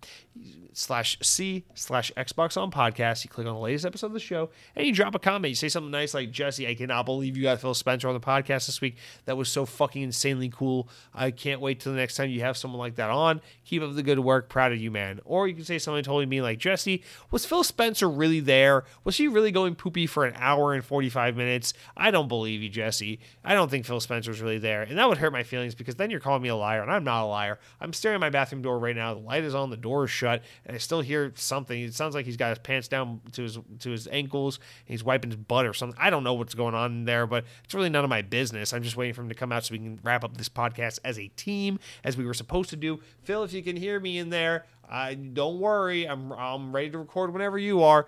slash C slash Xbox on podcast. You click on the latest episode of the show and you drop a comment. You say something nice like, Jesse, I cannot believe you got Phil Spencer on the podcast this week. That was so fucking insanely cool. I can't wait till the next time you have someone like that on. Keep up the good work. Proud of you, man. Or you can say something totally mean like, Jesse, was Phil Spencer really there? Was he really going poopy for an hour and 45 minutes? I don't believe you, Jesse. I don't think Phil Spencer was really there. And that would hurt my feelings because then you're calling me a liar and I'm not a liar. I'm staring at my bathroom door right now. The light is on, the door is shut and I still hear something. It sounds like he's got his pants down to his to his ankles. he's wiping his butt or something. I don't know what's going on there, but it's really none of my business. I'm just waiting for him to come out so we can wrap up this podcast as a team, as we were supposed to do. Phil, if you can hear me in there, I don't worry. I'm I'm ready to record whenever you are.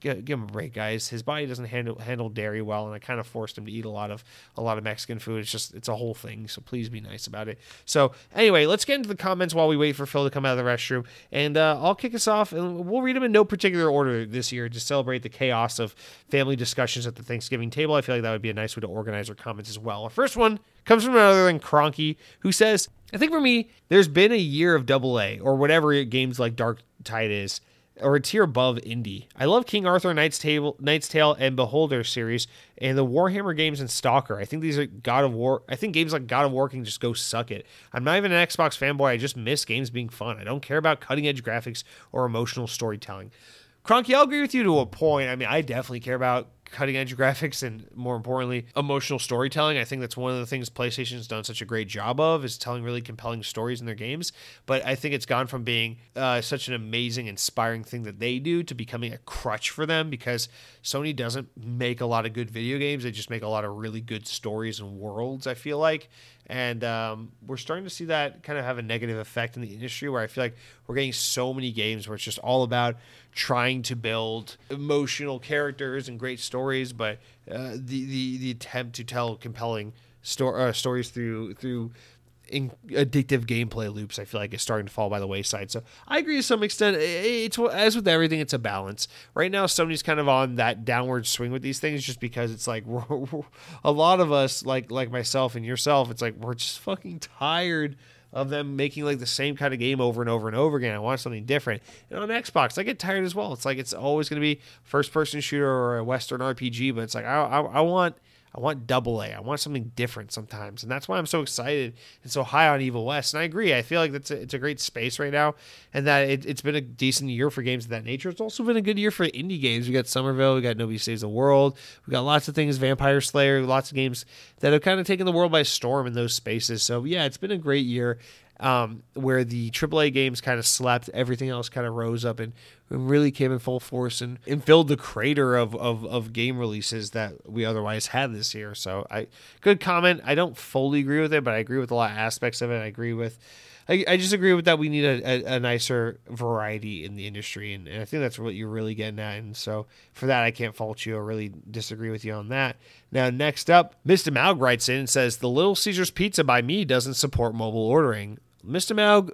Give, give him a break, guys. His body doesn't handle handle dairy well, and I kind of forced him to eat a lot of a lot of Mexican food. It's just it's a whole thing. So please be nice about it. So anyway, let's get into the comments while we wait for Phil to come out of the restroom, and uh, I'll kick us off, and we'll read them in no particular order this year to celebrate the chaos of family discussions at the Thanksgiving table. I feel like that would be a nice way to organize our comments as well. Our first one comes from another than Cronky, who says, I think for me, there's been a year of double A or whatever games like Dark Tide is, or a tier above indie. I love King Arthur, Knight's Tale, Knight's Tale, and Beholder series, and the Warhammer games and Stalker. I think these are God of War. I think games like God of War can just go suck it. I'm not even an Xbox fanboy. I just miss games being fun. I don't care about cutting edge graphics or emotional storytelling. Cronky, I'll agree with you to a point. I mean, I definitely care about cutting edge graphics and more importantly emotional storytelling. I think that's one of the things playstation's done such a great job of is telling really compelling stories in their games. But i think it's gone from being uh, such an amazing inspiring thing that they do to becoming a crutch for them because sony doesn't make a lot of good video games. They just make a lot of really good stories and worlds i feel like and um, we're starting to see that kind of have a negative effect in the industry where I feel like we're getting so many games where it's just all about trying to build emotional characters and great stories, but uh, the, the the attempt to tell compelling sto- uh, stories through through in addictive gameplay loops, I feel like is starting to fall by the wayside. So I agree to some extent. It's as with everything, it's a balance. Right now, Sony's kind of on that downward swing with these things, just because it's like a lot of us, like like myself and yourself, it's like we're just fucking tired of them making like the same kind of game over and over and over again. I want something different. And on Xbox, I get tired as well. It's like it's always going to be first person shooter or a Western RPG, but it's like I, I, I want I want double A. I want something different sometimes, and that's why I'm so excited and so high on Evil West. And I agree. I feel like that's a, it's a great space right now, and that it, has been a decent year for games of that nature. It's also been a good year for indie games. We got Somerville, we got Nobody Saves the World, we got lots of things, Vampire Slayer, lots of games that have kind of taken the world by storm in those spaces. So yeah, it's been a great year. Um, where the AAA games kind of slept, everything else kind of rose up and, really came in full force and, and filled the crater of, of, of game releases that we otherwise had this year. So I good comment. I don't fully agree with it, but I agree with a lot of aspects of it. I agree with I, I just agree with that. We need a, a, a nicer variety in the industry, and, and, I think that's what you're really getting at. And so for that, I can't fault you or really disagree with you on that. Now, next up, Mr. Maug writes in and says the Little Caesars Pizza by me doesn't support mobile ordering. Mr. Maug,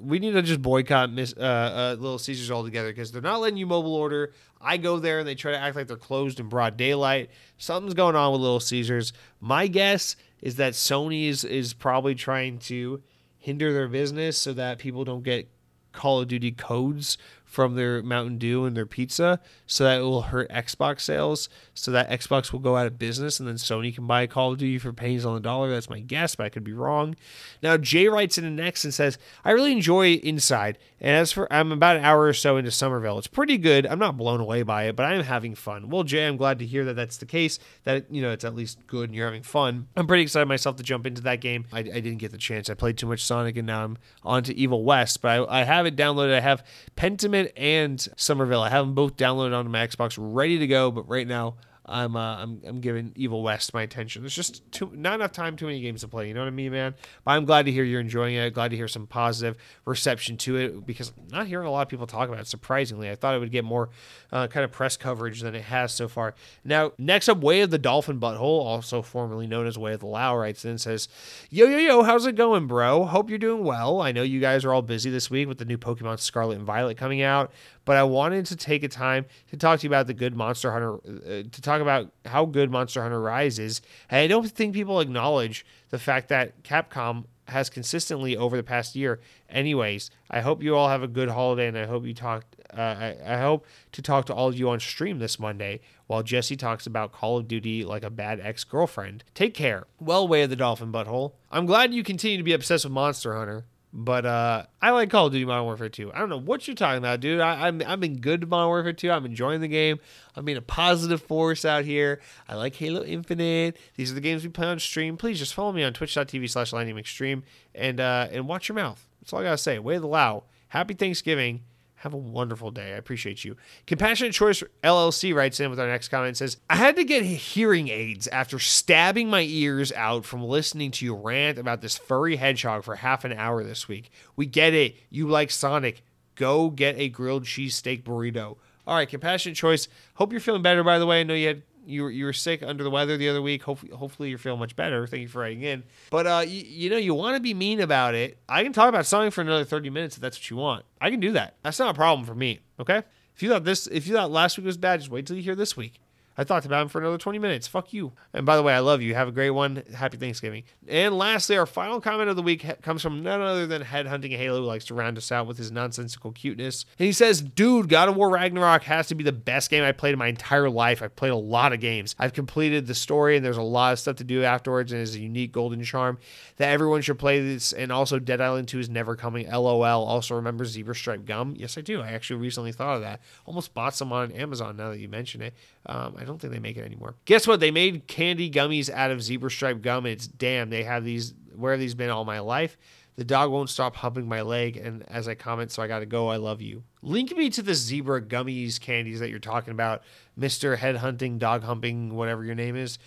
we need to just boycott Miss, uh, uh, Little Caesars altogether because they're not letting you mobile order. I go there and they try to act like they're closed in broad daylight. Something's going on with Little Caesars. My guess is that Sony is, is probably trying to hinder their business so that people don't get Call of Duty codes from their Mountain Dew and their pizza, so that it will hurt Xbox sales, so that Xbox will go out of business, and then Sony can buy Call of Duty for pennies on the dollar. That's my guess, but I could be wrong. Now Jay writes in the next and says, "I really enjoy Inside, and as for I'm about an hour or so into Somerville. It's pretty good. I'm not blown away by it, but I am having fun. Well, Jay, I'm glad to hear that that's the case. That you know it's at least good and you're having fun. I'm pretty excited myself to jump into that game. I, I didn't get the chance. I played too much Sonic, and now I'm on to Evil West. But I, I have it downloaded. I have Pentiment and Somerville. I have them both downloaded onto my Xbox, ready to go. But right now, I'm uh, I'm I'm giving Evil West my attention. There's just too not enough time, too many games to play. You know what I mean, man? But I'm glad to hear you're enjoying it. Glad to hear some positive reception to it because I'm not hearing a lot of people talk about it. Surprisingly, I thought it would get more uh, kind of press coverage than it has so far. Now, next up, Way of the Dolphin Butthole, also formerly known as Way of the Lao, writes in says, "Yo yo yo, how's it going, bro? Hope you're doing well. I know you guys are all busy this week with the new Pokemon Scarlet and Violet coming out but I wanted to take a time to talk to you about the good Monster Hunter, uh, to talk about how good Monster Hunter Rise is. And I don't think people acknowledge the fact that Capcom has consistently over the past year. Anyways, I hope you all have a good holiday, and I hope you talk. Uh, I, I hope to talk to all of you on stream this Monday while Jesse talks about Call of Duty like a bad ex girlfriend. Take care. Well, way of the dolphin butthole. I'm glad you continue to be obsessed with Monster Hunter. But uh, I like Call of Duty Modern Warfare 2. I don't know what you're talking about, dude. I, am I'm, I'm in good Modern Warfare 2. I'm enjoying the game. I'm being a positive force out here. I like Halo Infinite. These are the games we play on stream. Please just follow me on twitch.tv slash Extreme and uh, and watch your mouth. That's all I gotta say. Way the low. Happy Thanksgiving. Have a wonderful day. I appreciate you. Compassionate Choice LLC writes in with our next comment says, I had to get hearing aids after stabbing my ears out from listening to you rant about this furry hedgehog for half an hour this week. We get it. You like Sonic. Go get a grilled cheese steak burrito. All right, compassionate choice. Hope you're feeling better. By the way, I know you had you were, you were sick under the weather the other week. Hopefully, hopefully you're feeling much better. Thank you for writing in. But uh, you, you know, you want to be mean about it. I can talk about something for another 30 minutes if that's what you want. I can do that. That's not a problem for me. Okay. If you thought this, if you thought last week was bad, just wait till you hear this week. I talked about him for another 20 minutes. Fuck you. And by the way, I love you. Have a great one. Happy Thanksgiving. And lastly, our final comment of the week comes from none other than Headhunting Halo, who likes to round us out with his nonsensical cuteness. And he says, Dude, God of War Ragnarok has to be the best game I played in my entire life. I've played a lot of games. I've completed the story, and there's a lot of stuff to do afterwards, and it's a unique golden charm that everyone should play this. And also, Dead Island 2 is never coming. LOL. Also, remember Zebra Stripe Gum? Yes, I do. I actually recently thought of that. Almost bought some on Amazon now that you mention it. Um, I don't think they make it anymore. Guess what? They made candy gummies out of zebra stripe gum. It's damn, they have these. Where have these been all my life? The dog won't stop humping my leg, and as I comment, so I gotta go. I love you. Link me to the zebra gummies candies that you're talking about, Mister Head Hunting, Dog Humping, whatever your name is.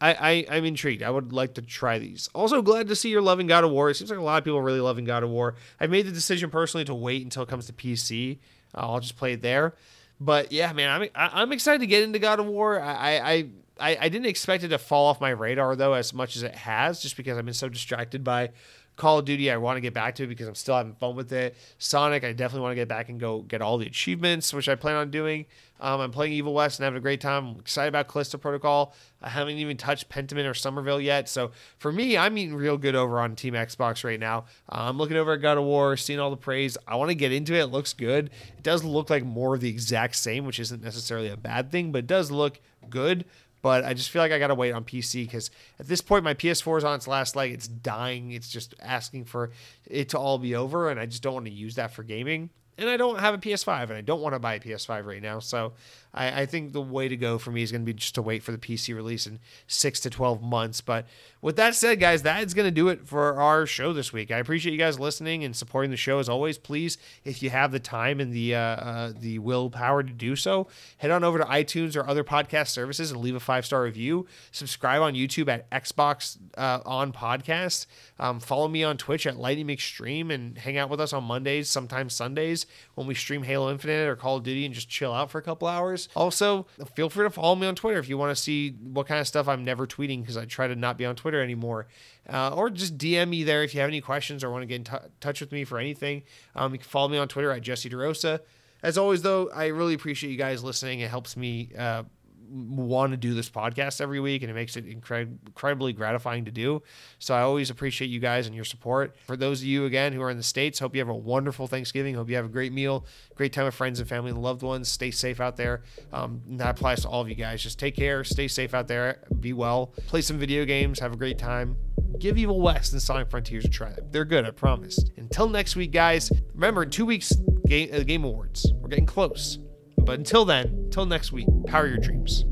I, I am intrigued. I would like to try these. Also, glad to see you're loving God of War. It seems like a lot of people are really loving God of War. I've made the decision personally to wait until it comes to PC. Uh, I'll just play it there. But yeah, man, I'm I'm excited to get into God of War. I I I didn't expect it to fall off my radar though as much as it has, just because I've been so distracted by Call of Duty. I want to get back to it because I'm still having fun with it. Sonic, I definitely want to get back and go get all the achievements, which I plan on doing. Um, I'm playing Evil West and having a great time. I'm excited about Callisto Protocol. I haven't even touched Pentiment or Somerville yet. So for me, I'm eating real good over on Team Xbox right now. Uh, I'm looking over at God of War, seeing all the praise. I want to get into it. It looks good. It does look like more of the exact same, which isn't necessarily a bad thing, but it does look good but I just feel like I gotta wait on PC because at this point my PS4 is on its last leg. It's dying. It's just asking for it to all be over, and I just don't want to use that for gaming and I don't have a PS5 and I don't want to buy a PS5 right now. So I, I think the way to go for me is going to be just to wait for the PC release in six to 12 months. But with that said, guys, that is going to do it for our show this week. I appreciate you guys listening and supporting the show as always. Please, if you have the time and the uh, uh, the willpower to do so, head on over to iTunes or other podcast services and leave a five star review. Subscribe on YouTube at Xbox uh, on Podcast. Um, follow me on Twitch at Lightning Extreme and hang out with us on Mondays, sometimes Sundays when we stream Halo Infinite or Call of Duty and just chill out for a couple hours. Also, feel free to follow me on Twitter if you want to see what kind of stuff I'm never tweeting because I try to not be on Twitter anymore. Uh, or just DM me there if you have any questions or want to get in t- touch with me for anything. Um, you can follow me on Twitter at Jesse DeRosa. As always, though, I really appreciate you guys listening. It helps me uh, want to do this podcast every week and it makes it incred- incredibly gratifying to do. So I always appreciate you guys and your support. For those of you again who are in the States, hope you have a wonderful Thanksgiving. Hope you have a great meal, great time with friends and family and loved ones. Stay safe out there. Um, that applies to all of you guys. Just take care, stay safe out there, be well, play some video games, have a great time. Give Evil West and Sonic Frontiers a try. They're good, I promise. Until next week, guys, remember in two weeks, Game, uh, game Awards. We're getting close. But until then, until next week, power your dreams.